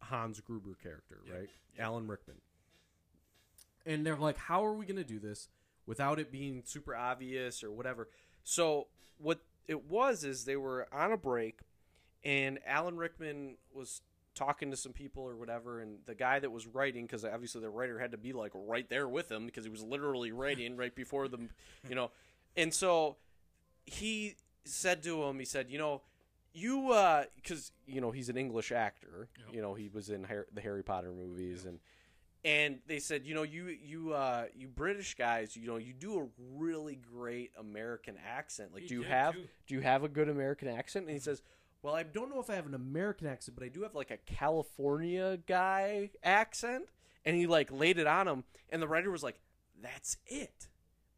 Hans Gruber character right? Alan Rickman. And they're like how are we going to do this without it being super obvious or whatever? So what it was is they were on a break and Alan Rickman was talking to some people or whatever, and the guy that was writing, because obviously the writer had to be like right there with him because he was literally writing <laughs> right before them, you know, <laughs> and so he said to him, he said, you know, you, because you know he's an English actor, Yep. you know he was in Har- the Harry Potter movies and. And they said, you know, you you uh, you British guys, you know, you do a really great American accent. Like, He do you have too. do you have a good American accent? And he says, well, I don't know if I have an American accent, but I do have like a California guy accent. And he like laid it on him, and the writer was like, "That's it.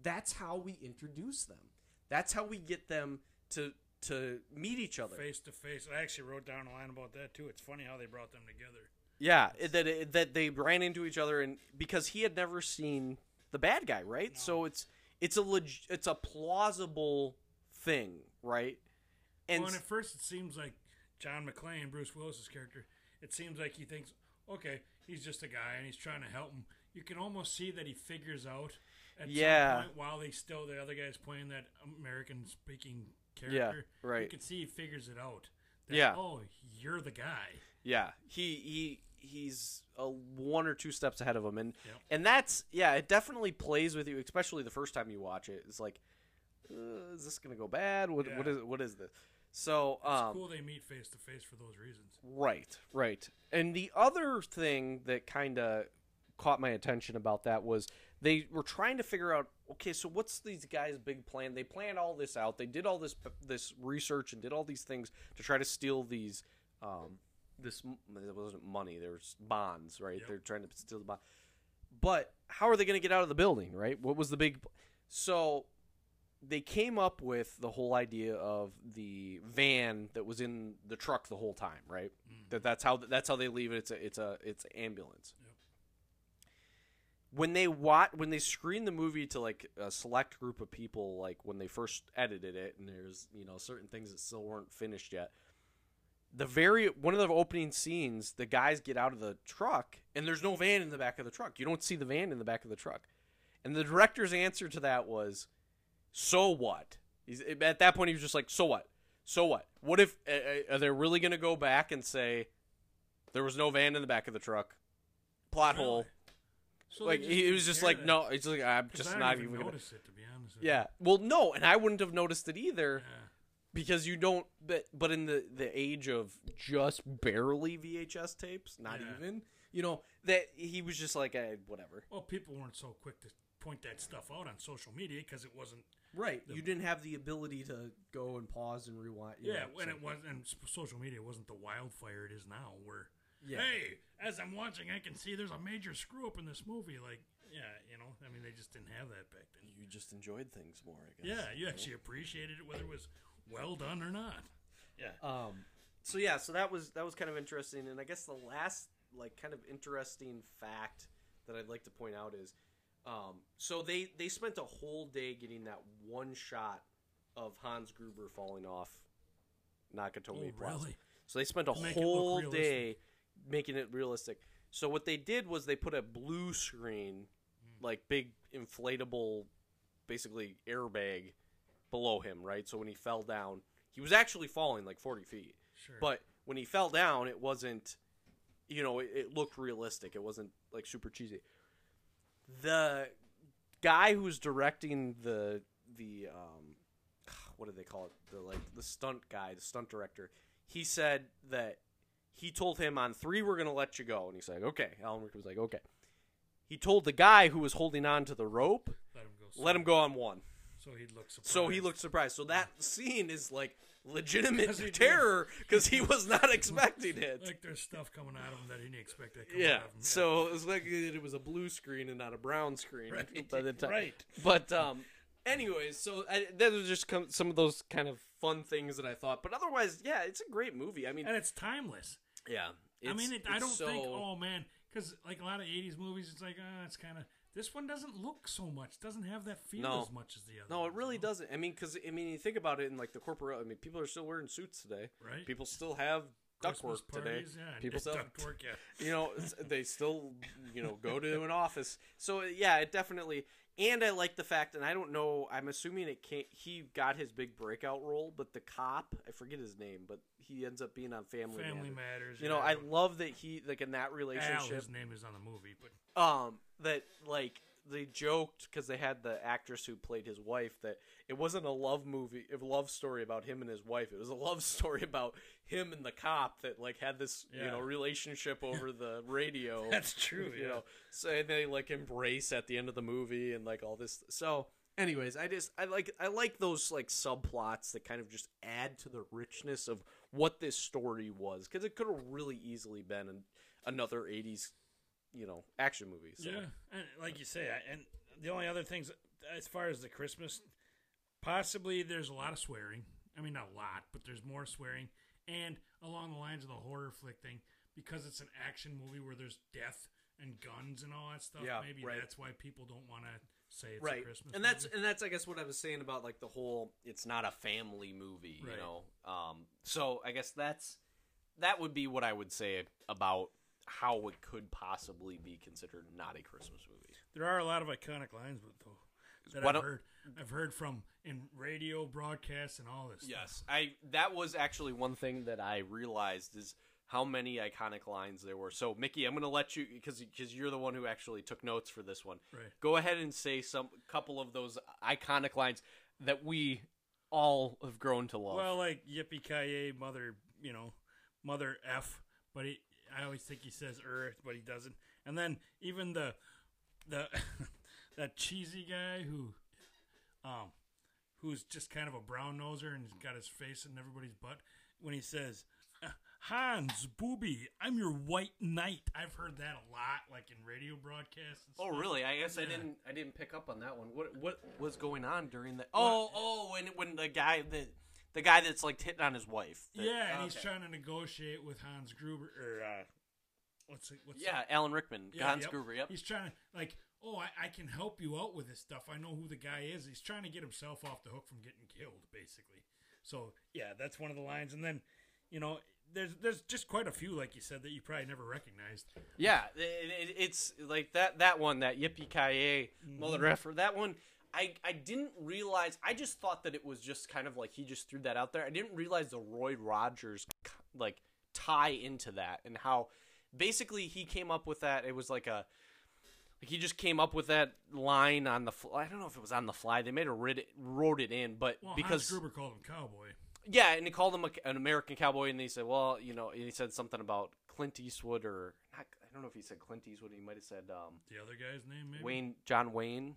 That's how we introduce them. That's how we get them to to meet each other." Face to face. I actually wrote down a line about that too. It's funny how they brought them together. Yeah, that it, that they ran into each other, and because he had never seen the bad guy, right? So it's it's a leg- it's a plausible thing, right? And well, and at first it seems like John McClane, Bruce Willis's character, it seems like he thinks, okay, he's just a guy and he's trying to help him. You can almost see that he figures out at Yeah. some point while they still the other guy's playing that American speaking character, Yeah, right. You can see he figures it out. That, Yeah. Oh, you're the guy. Yeah, he he he's a one or two steps ahead of him, and Yep. and that's yeah, it definitely plays with you, especially the first time you watch it. It's like, uh, is this gonna go bad? What what Yeah. is what is this? So It's um, cool they meet face to face for those reasons. right, right. And the other thing that kind of caught my attention about that was they were trying to figure out okay so what's these guys big plan? They planned all this out. They did all this this research and did all these things to try to steal these um this it wasn't money there's bonds right? Yep. they're trying to steal the bond. But how are they going to get out of the building right? What was the big so they came up with the whole idea of the van that was in the truck the whole time right? That that's how that's how they leave it. It's a it's a it's ambulance. When they watch when they screen the movie to like a select group of people like when they first edited it and there's you know certain things that still weren't finished yet the very one of the opening scenes the guys get out of the truck and there's no van in the back of the truck. You don't see the van in the back of the truck. And the director's answer to that was so what? He's, at that point he was just like so what? So what? What if uh, are they really going to go back and say there was no van in the back of the truck? Plot hole. Really? So like he, was just like that- no it's like I'm just didn't even even gonna notice it to be honest. yeah well no and i wouldn't have noticed it either Yeah. because you don't but but in the the age of just barely vhs tapes not Yeah. even you know that he was just like eh, whatever Well, people weren't so quick to point that stuff out on social media because it wasn't. Right. you didn't have the ability to go and pause and rewind. Yeah, know, when so- it was, and social media wasn't the wildfire it is now. Where, Yeah. hey, as I'm watching, I can see there's a major screw up in this movie. Like, yeah, you know, I mean, they just didn't have that back then. You just enjoyed things more, I guess. Yeah, you actually appreciated it whether it was well done or not. Yeah. Um, so yeah, so that was that was kind of interesting, and I guess the last like kind of interesting fact that I'd like to point out is, um, so they they spent a whole day getting that one shot of Hans Gruber falling off Nakatomi Oh, Plaza. really? So they spent a To make whole realistic. day making it realistic. So what they did was they put a blue screen, like big inflatable, basically airbag below him, right? So when he fell down, he was actually falling like 40 feet. Sure. But when he fell down, it wasn't, you know, it, it looked realistic. It wasn't like super cheesy. The guy who's directing the the um, <sighs> what do they call it? The like the stunt guy, the stunt director. He said that he told him on three we're gonna let you go, and he's like, okay. Alan Rickman was like, okay. He told the guy who was holding on to the rope, let him go. let him go on one. So he looked surprised. So he looked surprised. So that scene is like legitimate 'Cause he did. terror because he was not <laughs> expecting it. like there's stuff coming out of him that he didn't expect to come yeah. out of him. So it was like it was a blue screen and not a brown screen Right. <laughs> by the time. Right. But um, anyways, so I, that was just some of those kind of fun things that I thought. But otherwise, yeah, it's a great movie. I mean, and it's timeless. Yeah. I mean, it, I don't so, think. Oh man, because like a lot of '80s movies, it's like, ah, it's kind of. This one doesn't look so much. Doesn't have that feel No. as much as the other. No, it really you know? doesn't. I mean, because I mean, you think about it in like the corporate. I mean, people are still wearing suits today. Right. People still have ductwork today. Yeah, People still ductwork. Yeah. <laughs> you know they still you know go to an office so yeah it definitely and i like the fact and i don't know i'm assuming it can't he got his big breakout role but the cop i forget his name but he ends up being on family, Family Matters. Matters. you know yeah. i love that he like in that Al, relationship his name is on the movie, but um that like they joked because they had the actress who played his wife that it wasn't a love movie a love story about him and his wife. It was a <laughs> love story about him and the cop that like had this you know relationship over the radio. <laughs> That's true, you yeah. know so and they like embrace at the end of the movie and like all this so anyways i just i like i like those like subplots that kind of just add to the richness of what this story was because it could have really easily been an, another 80s you know action movies. so. yeah, and like you say, and the only other things as far as the Christmas, possibly there's a lot of swearing. I mean, not a lot, but there's more swearing, and along the lines of the horror flick thing, because it's an action movie where there's death and guns and all that stuff. Yeah, maybe right. that's why people don't want to say it's a right Christmas. and that's movie. and that's i guess what i was saying about like the whole it's not a family movie Right. you know um so i guess that's that would be what i would say about how it could possibly be considered not a christmas movie There are a lot of iconic lines, with though that I've heard. I've heard from in radio broadcasts and all this. stuff. yes i that was actually one thing that i realized is how many iconic lines there were so mickey i'm gonna let you because because you're the one who actually took notes for this one Right. go ahead and say some couple of those iconic lines that we all have grown to love Well, like yippee ki yay, mother, you know, mother f. But he, I always think he says Earth, but he doesn't. And then even the the <laughs> that cheesy guy who, um, who's just kind of a brown noser and he's got his face in everybody's butt when he says. "Uh, Hans, booby, I'm your white knight. I've heard that a lot, like in radio broadcasts. And Oh really? I guess I didn't. I didn't pick up on that one. What what was going on during that? Oh oh, when when the guy the the guy that's like hitting on his wife. that- Yeah, and he's trying to negotiate with Hans Gruber. Or, uh, what's it? What's Yeah, Alan Rickman, Yeah, Hans yep. Gruber. Yep. He's trying to like, oh, I, I can help you out with this stuff. I know who the guy is. He's trying to get himself off the hook from getting killed, basically. So yeah, that's one of the lines. And then, you know, there's there's just quite a few, like you said, that you probably never recognized. Yeah, it, it, it's like that that one that yippee ki Mm-hmm. mother effer. That one. I, I didn't realize. I just thought that it was just kind of like he just threw that out there. I didn't realize the Roy Rogers like tie into that and how basically he came up with that. It was like a like he just came up with that line on the. Fly. I don't know if it was on the fly. They made a writ it, wrote it in, but Well, because Hans Gruber called him cowboy. yeah, and he called him a, an American cowboy, and they said, well, you know, and he said something about Clint Eastwood or not, I don't know if he said Clint Eastwood. He might have said um, The other guy's name, maybe. Wayne John Wayne.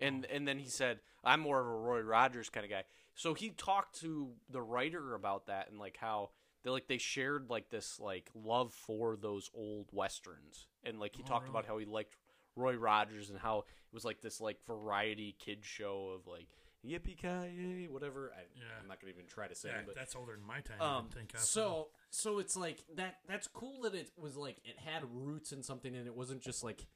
And and then he said I'm more of a Roy Rogers kind of guy. So he talked to the writer about that and like how they like they shared like this like love for those old westerns, and like he Oh, talked really? about how he liked Roy Rogers and how it was like this like variety kid show of like yippee ki whatever. I, Yeah. I'm not gonna even try to say Yeah, it, but that's older than my time. Um, think. so so it's like that. That's cool that it was like it had roots in something, and it wasn't just like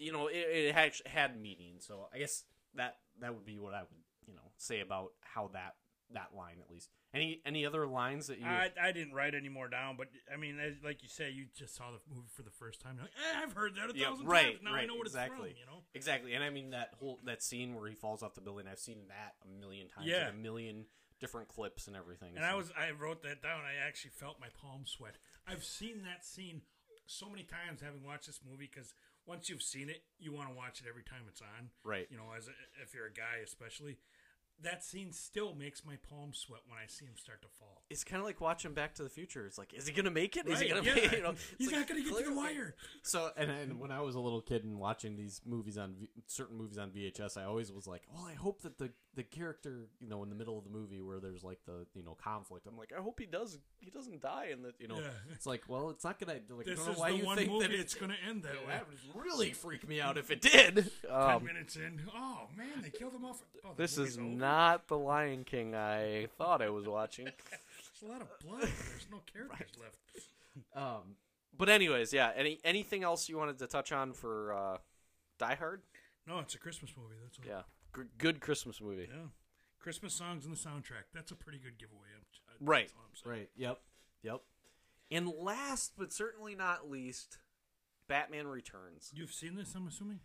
you know, it, it had had meaning. So I guess that that would be what I would you know say about how that that line at least. Any any other lines that you? I, I didn't write any more down, but I mean, as, like you say, you just saw the movie for the first time. You're like, eh, I've heard that a Yeah, thousand right, times. Now I know what exactly. it's from. You know, Exactly, and I mean that whole that scene where he falls off the building. I've seen that a million times, Yeah. in a million different clips and everything. and I was I wrote that down. I actually felt my palms sweat. I've seen that scene so many times having watched this movie because once you've seen it, you want to watch it every time it's on. right. You know, as a, if you're a guy, especially. That scene still makes my palms sweat when I see him start to fall. It's kind of like watching Back to the Future. It's like, is he gonna make it? Is he Right, gonna yeah. make it? You know, He's it's not going to get to the wire. so. And, and when I was a little kid and watching these movies on v- certain movies on VHS, I always was like, well, I hope that the the character, you know, in the middle of the movie where there's like the you know conflict, I'm like, I hope he does. He doesn't die in the you know. Yeah. it's like, well, it's not gonna. Like, I This don't know is why the you one think movie that it's going to end that way. that would really freak me out if it Did Ten um, minutes in, oh man, they killed him off. Oh, this is over. Not the Lion King I thought I was watching. <laughs> There's a lot of blood. There's no characters left. Um, But anyways, yeah. Any anything else you wanted to touch on for uh, Die Hard? No, it's a Christmas movie. That's all. Yeah, G- good Christmas movie. Yeah. Christmas songs in the soundtrack. That's a pretty good giveaway. I'm- I- Right. Right. Yep. Yep. And last but certainly not least, Batman Returns. You've seen this, I'm assuming.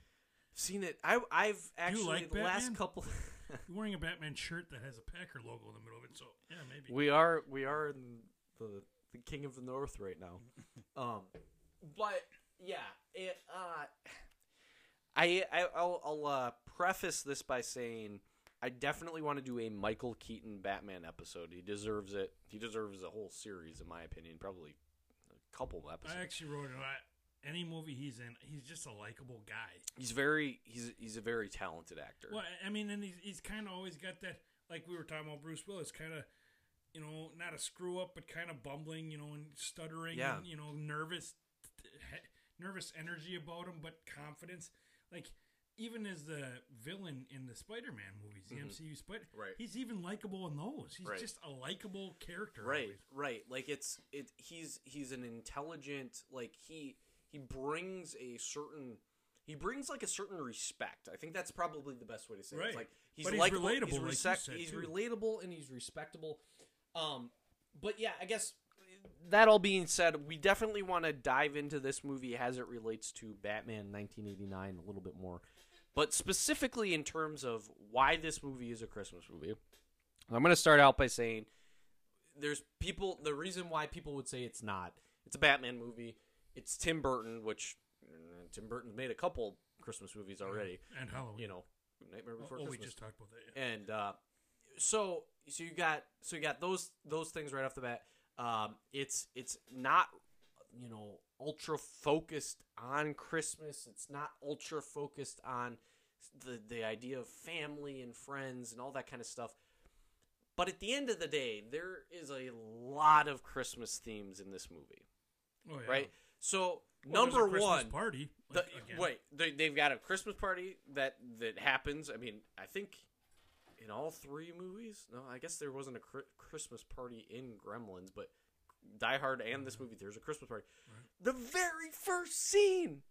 Seen it? I I've actually like the last couple. <laughs> You're wearing a Batman shirt that has a Packer logo in the middle of it, so yeah, maybe. we are we are in the the king of the north right now. <laughs> Um, but yeah, it. Uh, I, I I'll, I'll uh, preface this by saying I definitely want to do a Michael Keaton Batman episode. He deserves it. He deserves a whole series, in my opinion. Probably a couple episodes. I actually wrote it. Any movie he's in, he's just a likable guy. He's very he's he's a very talented actor. Well, I mean, and he's, he's kind of always got that, like we were talking about Bruce Willis, kind of, you know, not a screw up, but kind of bumbling, you know, and stuttering, Yeah. and, you know, nervous, nervous energy about him, but confidence. Like, even as the villain in the Spider-Man movies, the MCU Spider, Mm-hmm. Right. He's even likable in those. He's Right. just a likable character. right always. right like it's it he's he's an intelligent like he he brings a certain he brings like a certain respect. I think that's probably the best way to say it. Right. it's like he's he's relatable, he's, like said, he's relatable and he's respectable. Um but yeah i guess that all being said we definitely want to dive into this movie as it relates to batman 1989 a little bit more. But specifically in terms of why this movie is a christmas movie i'm going to start out by saying there's people the reason why people would say it's not it's a batman movie it's tim burton which uh, tim burton's made a couple christmas movies already And Halloween. you know nightmare oh, before oh, we christmas just talked about that. Yeah. and uh, so so you got so you got those those things right off the bat um, it's it's not you know ultra focused on christmas it's not ultra focused on the the idea of family and friends and all that kind of stuff but at the end of the day there is a lot of christmas themes in this movie Oh, yeah. right so Well, number one party. the, like, wait, they, they've got a Christmas party that that happens. I mean, I think in all three movies. No, I guess there wasn't a Christmas party in Gremlins, but Die Hard and this movie, there's a Christmas party. The very first scene.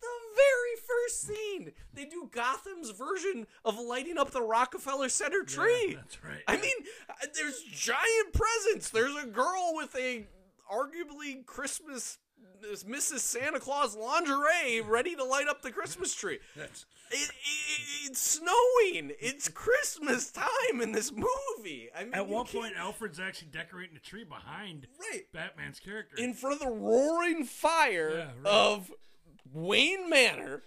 The very first scene, they do Gotham's version of lighting up the Rockefeller Center Yeah, tree. that's right. I mean, uh, there's giant presents. There's a girl with a arguably Christmas this Mrs. Santa Claus lingerie ready to light up the Christmas tree. It, it, it's snowing. It's Christmas time in this movie. I mean, At one can't- point, Alfred's actually decorating the tree behind right Batman's character. in front of the roaring fire Yeah, right. of Wayne Manor,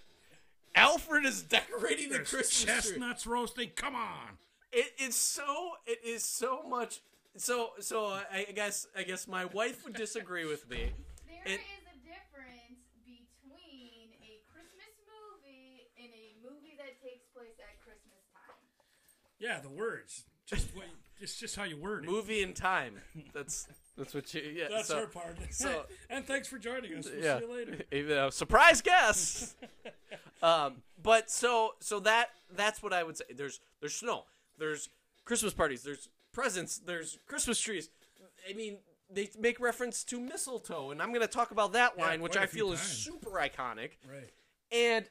Alfred is decorating the There's Christmas tree. chestnuts roasting. Come on. It, it's so it is so much so so I, I guess I guess my wife would disagree with me. There is a difference between a Christmas movie and a movie that takes place at Christmas time. Yeah, the words. Just what, it's just how you word it. Movie and time. That's that's what you. Yeah. That's so, our part. <laughs> so- <laughs> and thanks for joining us. We'll yeah. see you later. <laughs> Even a surprise guest. um, but so so that that's what I would say. There's there's snow. There's Christmas parties. There's presents. There's Christmas trees. I mean, they make reference to mistletoe, and I'm going to talk about that Yeah, line, which I I a few feel is super iconic. Right. And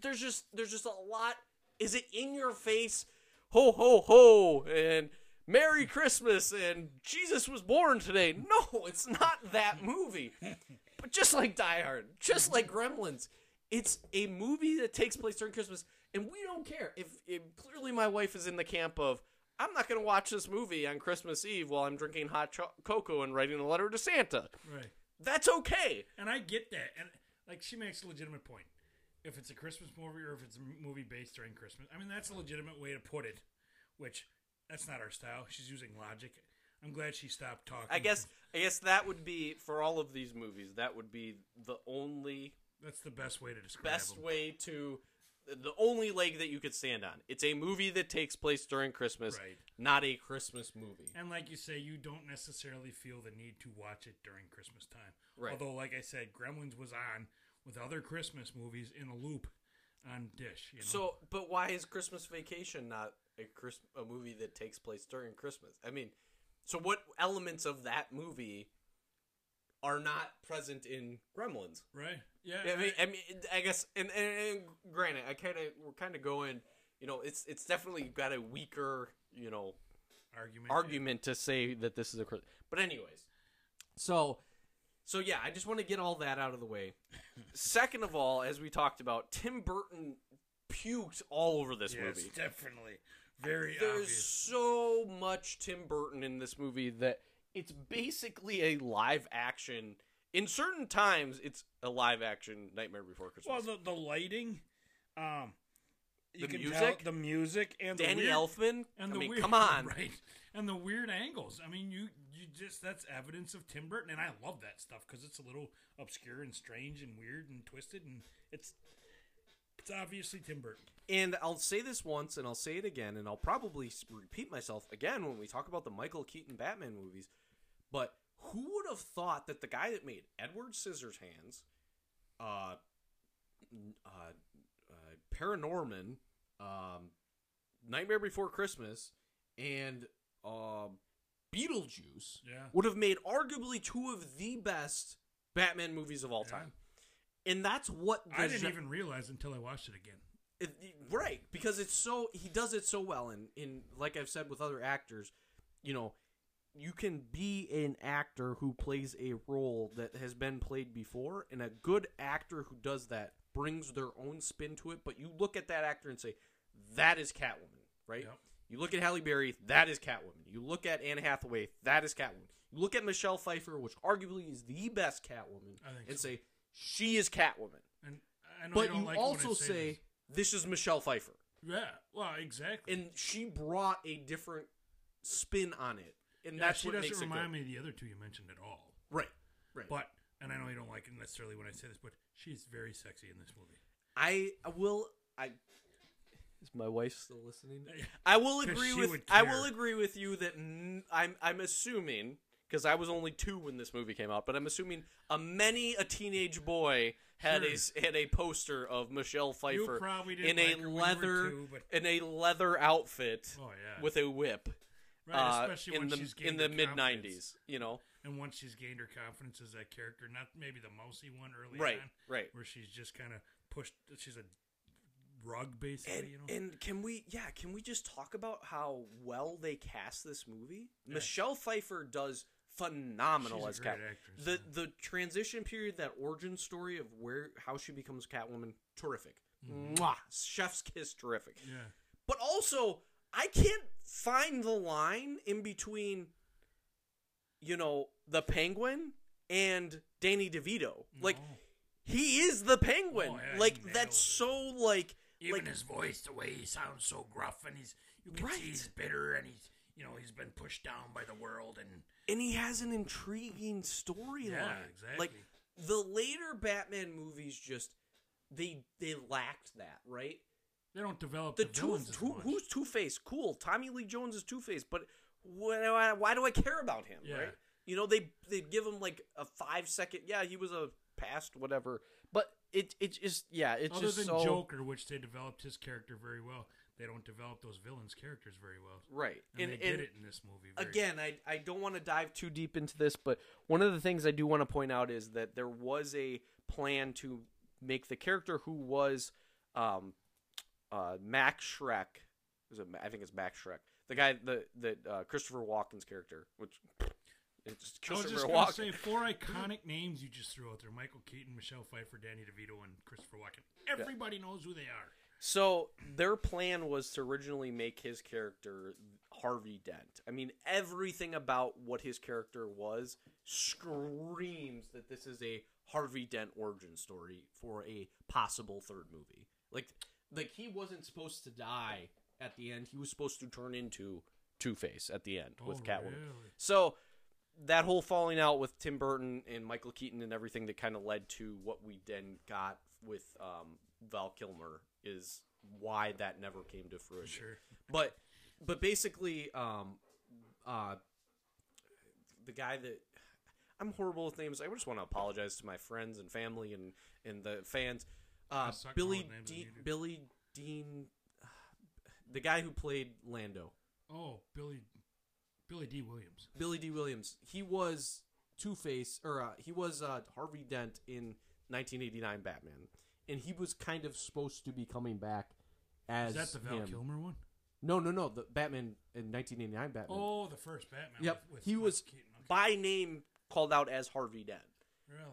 there's just there's just a lot. Is it in your face? Ho ho ho! And Merry Christmas! And Jesus was born today. No, it's not that movie. but just like Die Hard, just like Gremlins, it's a movie that takes place during Christmas, and we don't care if, if clearly my wife is in the camp of. I'm not going to watch this movie on Christmas Eve while I'm drinking hot cho- cocoa and writing a letter to Santa. Right. That's okay. And I get that. And like she makes a legitimate point. If it's a Christmas movie or if it's a movie based during Christmas, I mean that's a legitimate way to put it. Which that's not our style. She's using logic. I'm glad she stopped talking. I guess I guess that would be for all of these movies. That would be the only that's the best way to describe best them. way to the only leg that you could stand on. It's a movie that takes place during Christmas, Right. not a Christmas movie. And like you say, you don't necessarily feel the need to watch it during Christmas time. Right. Although, like I said, Gremlins was on with other Christmas movies in a loop on Dish. You know? So, but why is Christmas Vacation not a Chris, a movie that takes place during Christmas? I mean, so what elements of that movie are not present in Gremlins? right? Yeah. I mean, I mean, I guess, and, and, and granted, I kind of we're kind of going, you know, it's it's definitely got a weaker, you know, argument. argument to say that this is a, but anyways, so, so yeah, I just want to get all that out of the way. <laughs> Second of all, as we talked about, Tim Burton puked all over this Yes, movie. definitely. Very There's obvious. so much Tim Burton in this movie that it's basically a live action. In certain times, it's a live action Nightmare Before Christmas. Well, the, the lighting, um, you The can music? tell the music and the Danny weird, Elfman. and I the mean, weird, come on. <laughs> right? And the weird angles. I mean, you you just that's evidence of Tim Burton, and I love that stuff because it's a little obscure and strange and weird and twisted, and it's it's obviously Tim Burton. And I'll say this once, and I'll say it again, and I'll probably repeat myself again when we talk about the Michael Keaton Batman movies. But who would have thought that the guy that made Edward Scissorhands, uh, uh, uh, Paranorman, um, Nightmare Before Christmas, and um, Beetlejuice Yeah. would have made arguably two of the best Batman movies of all Yeah. time. And that's what I didn't gen- even realize until I watched it again. it, right because it's so he does it so well and in like i've said with other actors you know you can be an actor who plays a role that has been played before and a good actor who does that brings their own spin to it but you look at that actor and say that is catwoman right? Yep. you look at halle berry that is catwoman. You look at anne hathaway that is catwoman. You look at michelle pfeiffer which arguably is the best catwoman and so. say she is catwoman. And but don't you like it when I also say, say this is michelle pfeiffer. Yeah, well, exactly. and she brought a different spin on it, and Yeah, that's she what doesn't makes remind me of the other two you mentioned at all. Right, right. But and I know you don't like it necessarily when I say this, but she's very sexy in this movie. I will. I is my wife still listening? I will agree with. I will agree with you that n- I'm. I'm assuming because I was only two when this movie came out, but I'm assuming a many a teenage boy had a Sure. s- had a poster of Michelle Pfeiffer in a like her when you were leather two, but- in a leather outfit Oh yeah, with a whip. Right, uh, especially in when the in the mid '90s, you know. and once she's gained her confidence as that character, not maybe the mousy one early Right, on, right. where she's just kind of pushed. She's a rug basically, And, you know. and can we, yeah, can we just talk about how well they cast this movie? Michelle Pfeiffer does phenomenal as Cat. actress, The yeah. the transition period, that origin story of where how she becomes Catwoman, terrific. Mwah! Chef's kiss, terrific. Yeah, But also, I can't find the line in between, you know, the Penguin and Danny DeVito. Like, No. he is the Penguin. Oh, yeah, like, that's it. so like. even like, his voice, the way he sounds so gruff, and he's you can Right. see he's bitter, and he's you know he's been pushed down by the world, and and he has an intriguing storyline. Yeah, exactly. Like the later Batman movies, just they they lacked that, right? They don't develop the the, two, villains as two much. who's Two Face? Cool. Tommy Lee Jones is Two Face, but why, why do I care about him? Yeah. Right? You know, they they give him like a five second. Yeah, he was a past whatever, but it it just yeah, it's Other just than so Joker, which they developed his character very well, they don't develop those villains' characters very well. right. And, they did it in this movie. Very again, I I don't want to dive too deep into this, but one of the things I do want to point out is that there was a plan to make the character who was um uh Max Shreck is it, I think it's Max Shreck. The guy the that uh, Christopher Walken's character, which it's I was Christopher just Walken. say four <laughs> iconic names you just threw out there: Michael Keaton, Michelle Pfeiffer, Danny DeVito, and Christopher Walken. Everybody knows who they are. So their plan was to originally make his character Harvey Dent. I mean, everything about what his character was screams that this is a Harvey Dent origin story for a possible third movie. Like, like he wasn't supposed to die at the end. He was supposed to turn into Two Face at the end with Oh, Catwoman. really? So that whole falling out with Tim Burton and Michael Keaton and everything that kind of led to what we then got with um, Val Kilmer is why that never came to fruition. Sure. But but basically, um, uh, the guy that I'm horrible with names. I just want to apologize to my friends and family and and the fans. Uh, Billy Dean, you. Billy Dean, the guy who played Lando. Oh, Billy, Billy Dee Williams. Billy Dee Williams. He was Two Face, or uh, he was uh, Harvey Dent in 1989 Batman, and he was kind of supposed to be coming back as Is that the Val him. Kilmer one? No, no, no. The Batman in 1989 Batman. Oh, the first Batman. Yep, With, with he was- Keaton. Okay. by name called out as Harvey Dent. Really?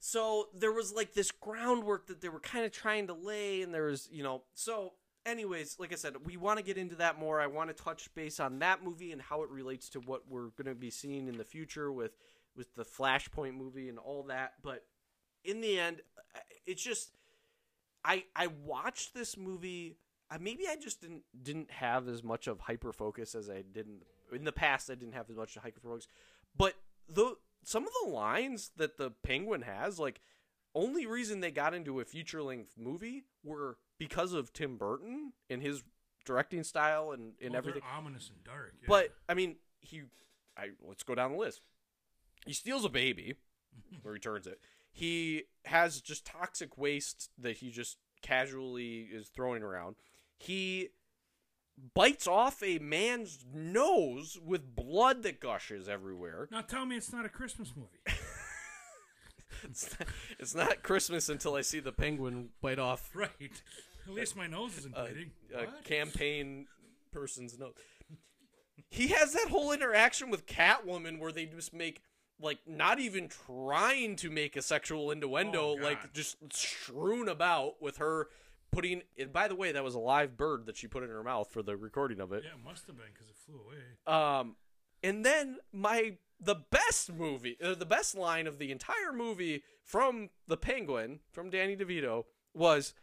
So there was like this groundwork that they were kind of trying to lay, and there was, you know, so. Anyways, like I said, we want to get into that more. I want to touch base on that movie and how it relates to what we're going to be seeing in the future with with the Flashpoint movie and all that. But in the end, it's just I I watched this movie. Maybe I just didn't didn't have as much of hyper focus as I did in, the past. I didn't have as much hyper focus, but the some of the lines that the Penguin has, like only reason they got into a feature length movie were because of Tim Burton and his directing style and, and oh, Well, everything. ominous and dark. yeah. But I mean, he, I let's go down the list. He steals a baby, <laughs> or returns it. He has just toxic waste that he just casually is throwing around. He bites off a man's nose with blood that gushes everywhere. now tell me it's not a Christmas movie. <laughs> It's not, it's not Christmas until I see the penguin bite off <laughs> right. At least my nose isn't a, bleeding. a What? campaign person's nose. He has that whole interaction with Catwoman where they just make like not even trying to make a sexual innuendo, Oh, like just strewn about with her putting. And by the way, that was a live bird that she put in her mouth for the recording of it. Yeah, it must have been because it flew away. Um, and then my the best movie, uh, the best line of the entire movie from the Penguin from Danny DeVito was,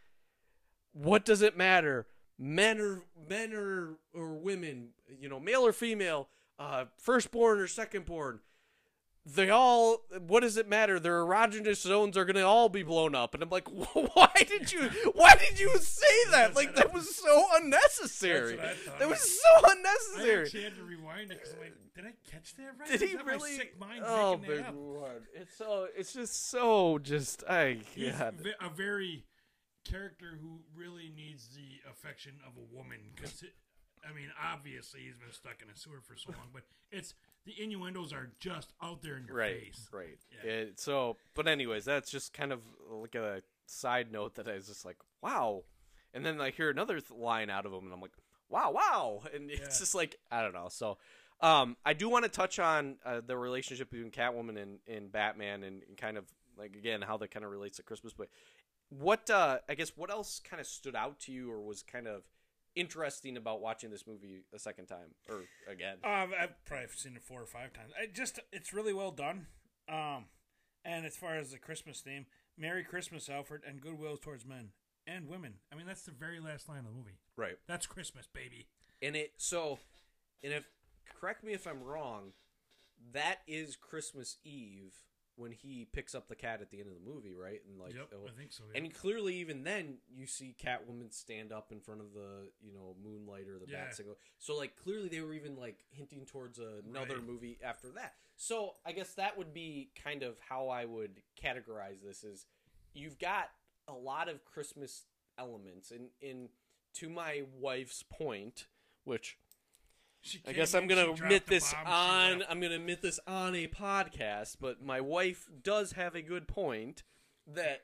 "What does it matter? Men or men or or women, you know, male or female, uh, firstborn or secondborn." They all. What does it matter? Their erogenous zones are gonna all be blown up, and I'm like, <laughs> why did you? Why did you say that? Like that was so unnecessary. That's what I thought. That was so I unnecessary. actually had to rewind it because I'm like, did I catch that right? Did he that my really? sick mind oh, that lord! It's so. It's just so. Just I. God. a very character who really needs the affection of a woman. Because, I mean, obviously he's been stuck in a sewer for so long, but it's the innuendos are just out there in your Right. face. Right. Yeah. It- so, but anyways, that's just kind of like a side note that I was just like, wow. And then I hear another th- line out of him, and I'm like, wow, wow. And it's Yeah. just like I don't know. So, um, I do want to touch on uh, the relationship between Catwoman and, and Batman, and, and kind of like again how that kind of relates to Christmas. But what uh, I guess what else kind of stood out to you, or was kind of interesting about watching this movie a second time or again? Um, I've probably seen it four or five times. I just it's really well done. Um, and as far as the Christmas theme, "Merry Christmas, Alfred," and goodwill towards men and women. I mean, that's the very last line of the movie. right. That's Christmas, baby. And it so, and if correct me if I'm wrong, that is Christmas Eve when he picks up the cat at the end of the movie, right? And like, yep, oh, I think so. Yeah. and clearly, even then, you see Catwoman stand up in front of the you know Moonlight or the Yeah. Bat Signal. So like, clearly, they were even like hinting towards another Right. movie after that. So I guess that would be kind of how I would categorize this: is you've got a lot of Christmas elements, and in to my wife's point, which I guess I'm gonna admit this on. I'm gonna admit this on a podcast, but my wife does have a good point that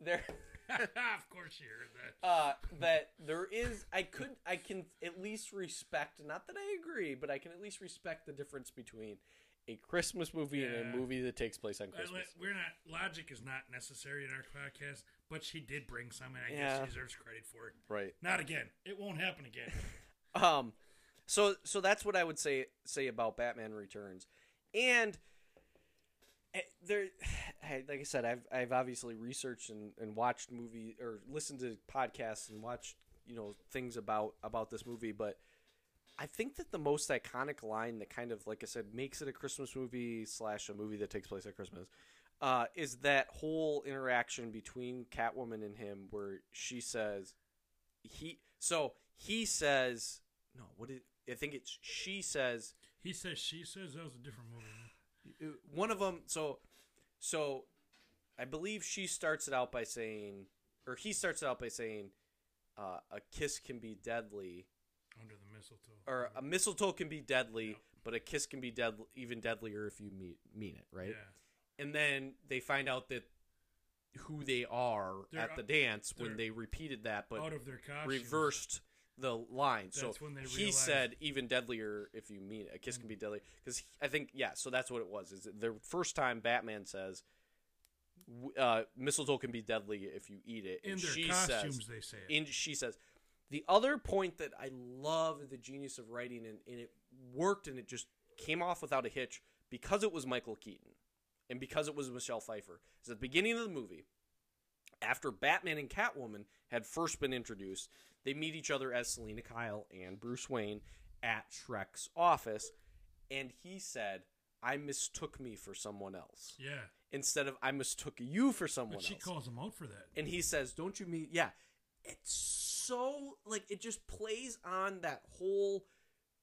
there, <laughs> of course, you heard that. uh, that there is. I could, I can at least respect. Not that I agree, but I can at least respect the difference between a Christmas movie and a movie that takes place on Uh, Christmas. We're not logic is not necessary in our podcast, but she did bring some, and I Yeah. guess she deserves credit for it. Right. Not again. It won't happen again. <laughs> Um, so so that's what I would say say about Batman Returns, and eh, there, <sighs> like I said, I've I've obviously researched and, and watched movie or listened to podcasts and watched you know things about about this movie, but I think that the most iconic line that kind of like I said makes it a Christmas movie slash a movie that takes place at Christmas. Uh, is that whole interaction between Catwoman and him, where she says, he so he says no what did i think it's she says he says, she says that was a different movie. one of them so so i believe she starts it out by saying or he starts it out by saying uh, a kiss can be deadly Under the mistletoe. or a mistletoe can be deadly but a kiss can be dead even deadlier if you mean, mean it right Yeah. and then they find out that who they are They're at the dance when they're repeated that but Out of their costumes. reversed the line. so when they he realized- said even deadlier if you mean it. A kiss can be deadly because I think yeah. So that's what it was. Is the first time Batman says uh, mistletoe can be deadly if you eat it, In and their she costumes, says, they say it. and she says. The other point that I love the genius of writing and, and it worked and it just came off without a hitch because it was Michael Keaton and because it was Michelle Pfeiffer is at the beginning of the movie after Batman and Catwoman had first been introduced, they meet each other as Selina Kyle and Bruce Wayne at Shreck's office, and he said, "I mistook me for someone else yeah. instead of I mistook you for someone But she else." calls him out for that. and he says, "Don't you mean yeah?" It's so like it just plays on that whole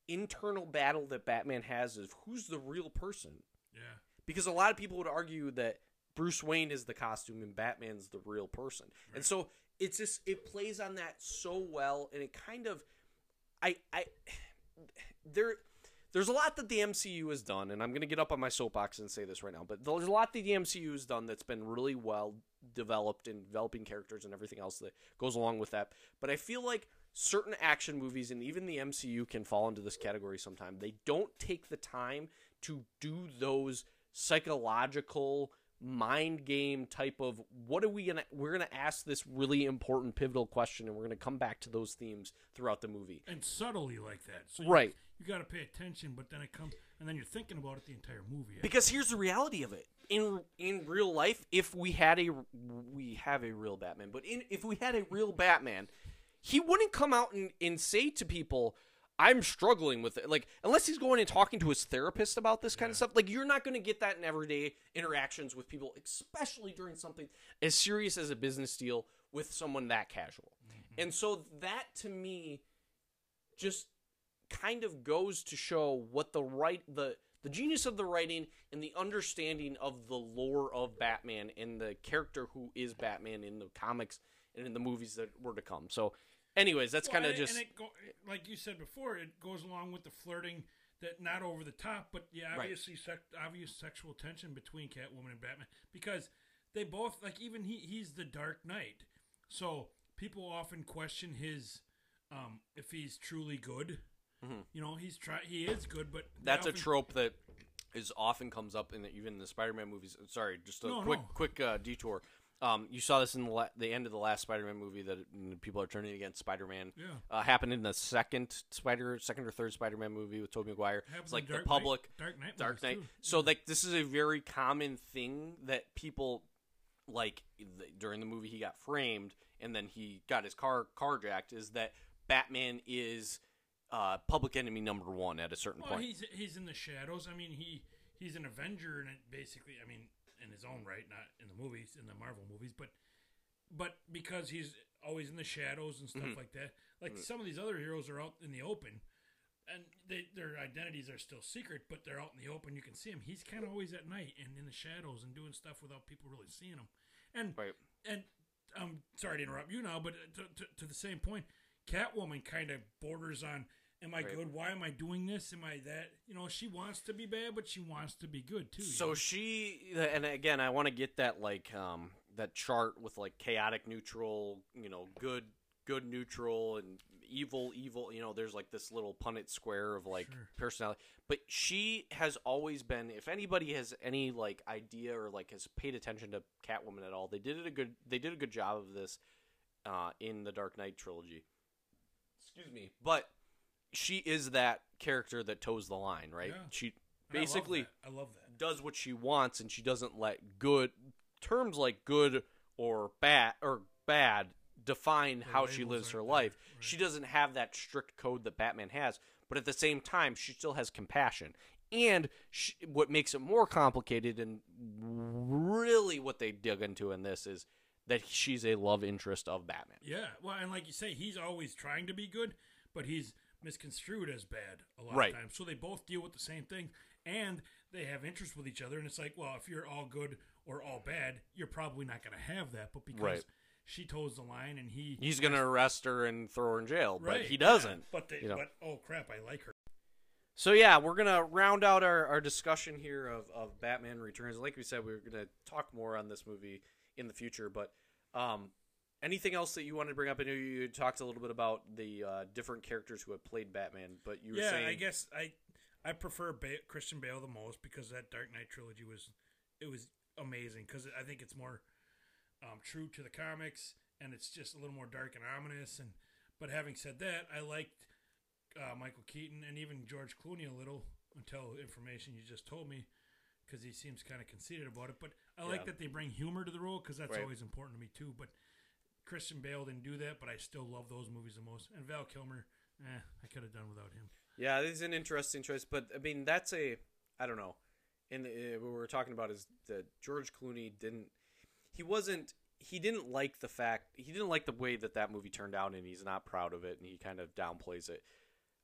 internal battle that Batman has of who's the real person Yeah. because a lot of people would argue that Bruce Wayne is the costume and Batman's the real person. And so it's just it plays on that so well and it kind of I I <sighs> there there's a lot that the MCU has done and I'm going to get up on my soapbox and say this right now, but there's a lot that the MCU has done that's been really well developed in developing characters and everything else that goes along with that. But I feel like certain action movies and even the MCU can fall into this category sometime. They don't take the time to do those psychological mind game type of what are we gonna we're gonna ask this really important pivotal question and we're gonna come back to those themes throughout the movie And subtly like that. So Right. You got to pay attention, but then it comes, and then you're thinking about it the entire movie. because here's the reality of it in in real life if we had a we have a real batman but in if we had a real batman he wouldn't come out and, and say to people i'm struggling with it. Like unless he's going and talking to his therapist about this kind of stuff like you're not going to get that in everyday interactions with people especially during something as serious as a business deal with someone that casual. Mm-hmm. And so that to me just kind of goes to show what the right the the genius of the writing and the understanding of the lore of Batman and the character who is Batman in the comics and in the movies that were to come. So, anyways, that's Well, kind of just and it go, like you said before. It goes along with the flirting that not over the top, but yeah, Right. obviously sec- obvious sexual tension between Catwoman and Batman because they both like even he he's the Dark Knight, so people often question his um if he's truly good. You know, he's try he is good, but Mm-hmm. that's a trope that is often comes up in the, even the Spider-Man movies. Sorry, just a No, quick no. quick uh, detour. Um, you saw this in the, la- the end of the last Spider-Man movie that mm, people are turning against Spider-Man. Yeah. Uh, happened in the second Spider, second or third Spider-Man movie with Tobey Maguire. It's like the Dark Knight- public Dark Knight Dark Knight. too. So like this is a very common thing that people like th- during the movie he got framed and then he got his car carjacked is that Batman is uh, public enemy number one at a certain Well, point. he's he's in the shadows. I mean, he he's an Avenger, and it basically, I mean, in his own right, not in the movies, in the Marvel movies, but but because he's always in the shadows and stuff Mhm. like that. Like Mhm. some of these other heroes are out in the open, and they, their identities are still secret, but they're out in the open. You can see him. He's kind of always at night and in the shadows and doing stuff without people really seeing him. And Right. and I'm sorry to interrupt you now, but to, to, to the same point, Catwoman kind of borders on. Am I Right. good? Why am I doing this? Am I that? You know, she wants to be bad, but she wants to be good too. you So know? she, and again, I want to get that like um that chart with like chaotic neutral, you know, good good neutral and evil evil. You know, there's like this little Punnett square of like Sure. personality. But she has always been. If anybody has any like idea or like has paid attention to Catwoman at all, they did it a good. They did a good job of this uh, in the Dark Knight trilogy. Excuse me, but she is that character that toes the line, right? Yeah. She And I love basically. I love that. does what she wants and she doesn't let good terms like good or bad or bad define The how she lives her life. right. She doesn't have that strict code that Batman has, but at the same time she still has compassion. And she, what makes it more complicated and really what they dig into in this is that she's a love interest of Batman. Yeah, well, and like you say, he's always trying to be good, but he's misconstrued as bad a lot Right. of times. So they both deal with the same thing, and they have interest with each other. And it's like, well, if you're all good or all bad, you're probably not going to have that. But because Right. she toes the line, and he He's going to arrest her and throw her in jail, right, but he doesn't. but they, you know. but oh crap, I like her. So yeah, we're gonna round out our, our discussion here of, of Batman Returns. Like we said, we are gonna talk more on this movie in the future. But um, anything else that you wanted to bring up? I know you talked a little bit about the uh, different characters who have played Batman, but you were yeah, saying I guess I I prefer ba- Christian Bale the most because that Dark Knight trilogy was it was amazing because I think it's more um, true to the comics and it's just a little more dark and ominous. And but having said that, I liked uh, Michael Keaton and even George Clooney a little until information you just told me because he seems kind of conceited about it. But I like that they bring humor to the role because that's Right. always important to me too. But Christian Bale didn't do that, but I still love those movies the most. And Val Kilmer, eh, I could have done without him. yeah, this is an interesting choice. But I mean, that's a I don't know. And uh, what we were talking about is that George Clooney didn't. He wasn't. He didn't like the fact. He didn't like the way that that movie turned out, and he's not proud of it, and he kind of downplays it.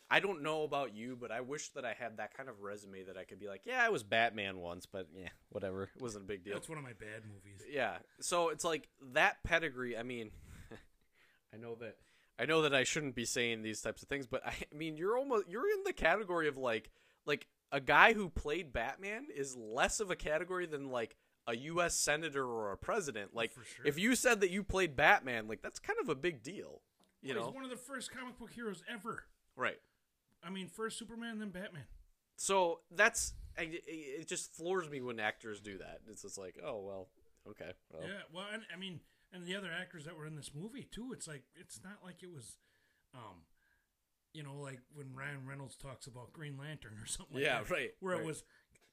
I don't know about you, but I wish that I had that kind of resume that I could be like, yeah, I was Batman once, but yeah, whatever. It wasn't a big deal. That's one of my bad movies. Yeah. So it's like that pedigree. I mean, <laughs> I know that I know that I shouldn't be saying these types of things, but I, I mean, you're almost you're in the category of like like a guy who played Batman is less of a category than like a U.S. senator or a president. Like, sure. if you said that you played Batman, like that's kind of a big deal. You oh, Well, know, he's one of the first comic book heroes ever. right? I mean, first Superman, then Batman. So that's it- just floors me when actors do that. It's just like, oh well, okay, well, Yeah, well, and I mean, and the other actors that were in this movie too. It's like it's not like it was, um, you know, like when Ryan Reynolds talks about Green Lantern or something. Like Yeah, that, right, Where right. it was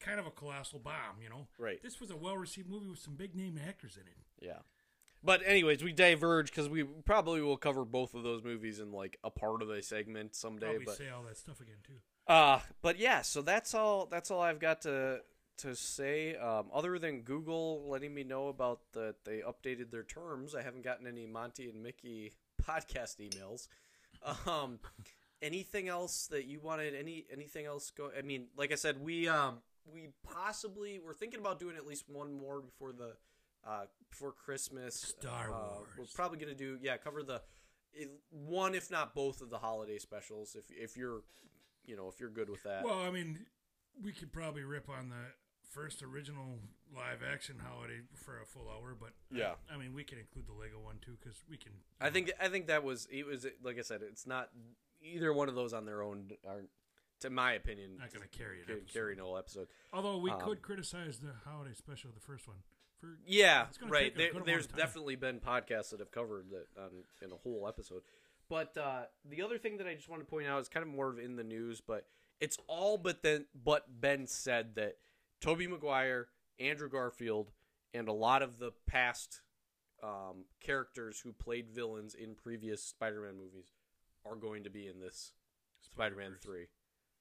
kind of a colossal bomb. You know, right. This was a well-received movie with some big name actors in it. Yeah. But anyways, we diverge because we probably will cover both of those movies in like a part of a segment someday. Probably But say all that stuff again too. uh, but yeah, so that's all. That's all I've got to to say. Um, other than Google letting me know about that they updated their terms, I haven't gotten any Monty and Mickey <laughs> podcast emails. Um, anything else that you wanted? Any anything else go? I mean, like I said, we um we possibly we're thinking about doing at least one more before the uh before Christmas. Star Uh, Wars. We're probably gonna do yeah cover the one if not both of the holiday specials if if you're you know if you're good with that. Well, I mean, we could probably rip on the first original live action holiday for a full hour, but Yeah. I, mean, we can include the Lego one too because we can. I think I think that was it was like I said it's not either one of those on their own aren't to my opinion not going to carry it. ca- carry no episode. Although we Um, could criticize the holiday special, the first one. For Yeah, right. There, there's definitely been podcasts that have covered that on, in a whole episode. But uh, the other thing that I just want to point out is kind of more of in the news, but it's all but then but Ben said that Tobey Maguire, Andrew Garfield, and a lot of the past um, characters who played villains in previous Spider-Man movies are going to be in this Spider-Man three.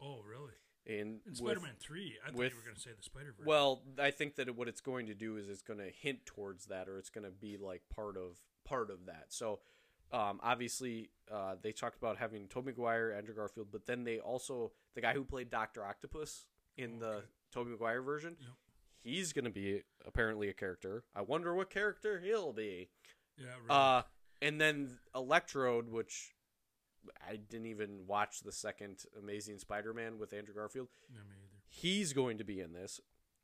oh, really? In In Spider-Man Three, I thought with- you were going to say the Spider Verse. Well, I think that what it's going to do is it's going to hint towards that, or it's going to be like part of part of that. So, um, obviously, uh, they talked about having Tobey Maguire, Andrew Garfield, but then they also the guy who played Doctor Octopus in the Okay. Tobey Maguire version, Yep. he's going to be apparently a character. I wonder what character he'll be. yeah, really. Uh, and then Electrode, which I didn't even watch the second Amazing Spider-Man with Andrew Garfield. Yeah, me either. He's going to be in this.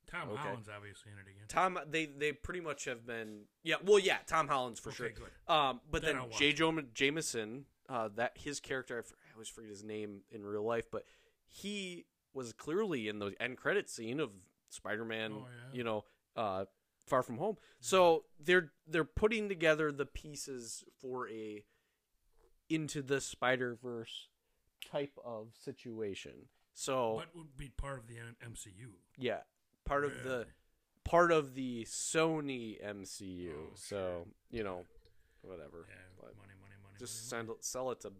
Tom Okay. Holland's obviously in it again. Tom, they they pretty much have been yeah. Well, yeah, Tom Holland's for Okay, sure. good. Um, but Then then J. it. Jo Jameson, uh, that his character, I always forget his name in real life, but he was clearly in the end credit scene of Spider-Man. Oh, yeah. You know, uh, Far From Home. So they're they're putting together the pieces for a into the Spider Verse type of situation. So What would be part of the MCU? yeah, part of the part of the Sony MCU. Oh, so sure. you know, whatever. Yeah, But money, money, money. just money, send, sell it to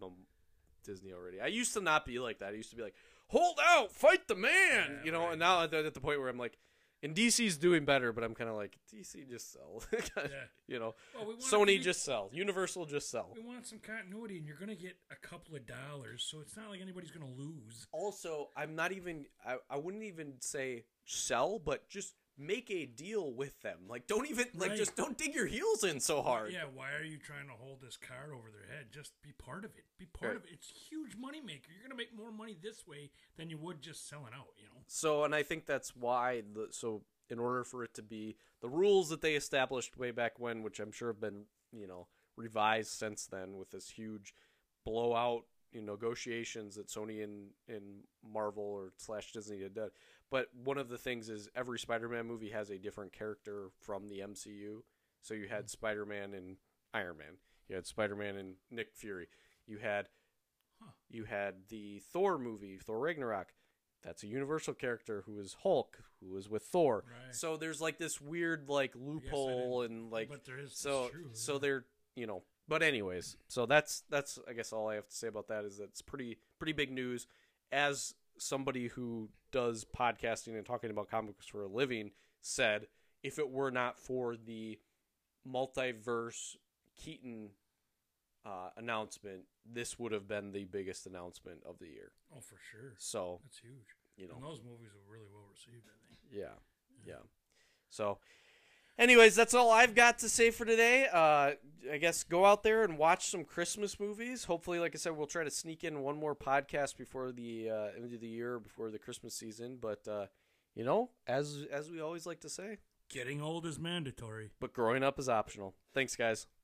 Disney already. I used to not be like that. I used to be like, hold out, fight the man, Yeah, you know. right. And now I'm at the point where I'm like, and DC's doing better, but I'm kind of like, DC just sell, <laughs> Yeah. you know. Well, we want Sony just sell, Universal just sell. We want some continuity, and you're going to get a couple of dollars, so it's not like anybody's going to lose. Also, I'm not even. I, I wouldn't even say sell, but just make a deal with them. Like, don't even like Right. just don't dig your heels in so hard. Yeah, why are you trying to hold this card over their head? Just be part of it. Be part Right. of it. It's huge moneymaker. You're going to make more money this way than you would just selling out, you know? So, and I think that's why the so in order for it to be the rules that they established way back when, which I'm sure have been you know revised since then with this huge blowout you know, negotiations that Sony and and Marvel or slash Disney had done. But one of the things is every Spider-Man movie has a different character from the MCU. So you had mm-hmm. Spider-Man and Iron Man. You had Spider-Man and Nick Fury. You had Huh. you had the Thor movie, Thor Ragnarok. That's a Universal character who is Hulk, who is with Thor. Right. So there's like this weird like loophole and like but there is so true, so yeah. they're you know but anyways so that's that's i guess all i have to say about that is that it's pretty pretty big news as somebody who does podcasting and talking about comics for a living said if it were not for the multiverse keaton uh, announcement this would have been the biggest announcement of the year Oh, for sure. so That's huge. you know And those movies were really well received, I think. yeah, yeah. So, anyways, that's all I've got to say for today. Uh, I guess go out there and watch some Christmas movies. Hopefully, like I said, we'll try to sneak in one more podcast before the uh, end of the year, before the Christmas season. But uh, you know, as as we always like to say, Getting old is mandatory. but growing up is optional. Thanks, guys. <laughs>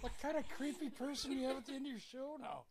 What kind of creepy person do you have at the end of your show now?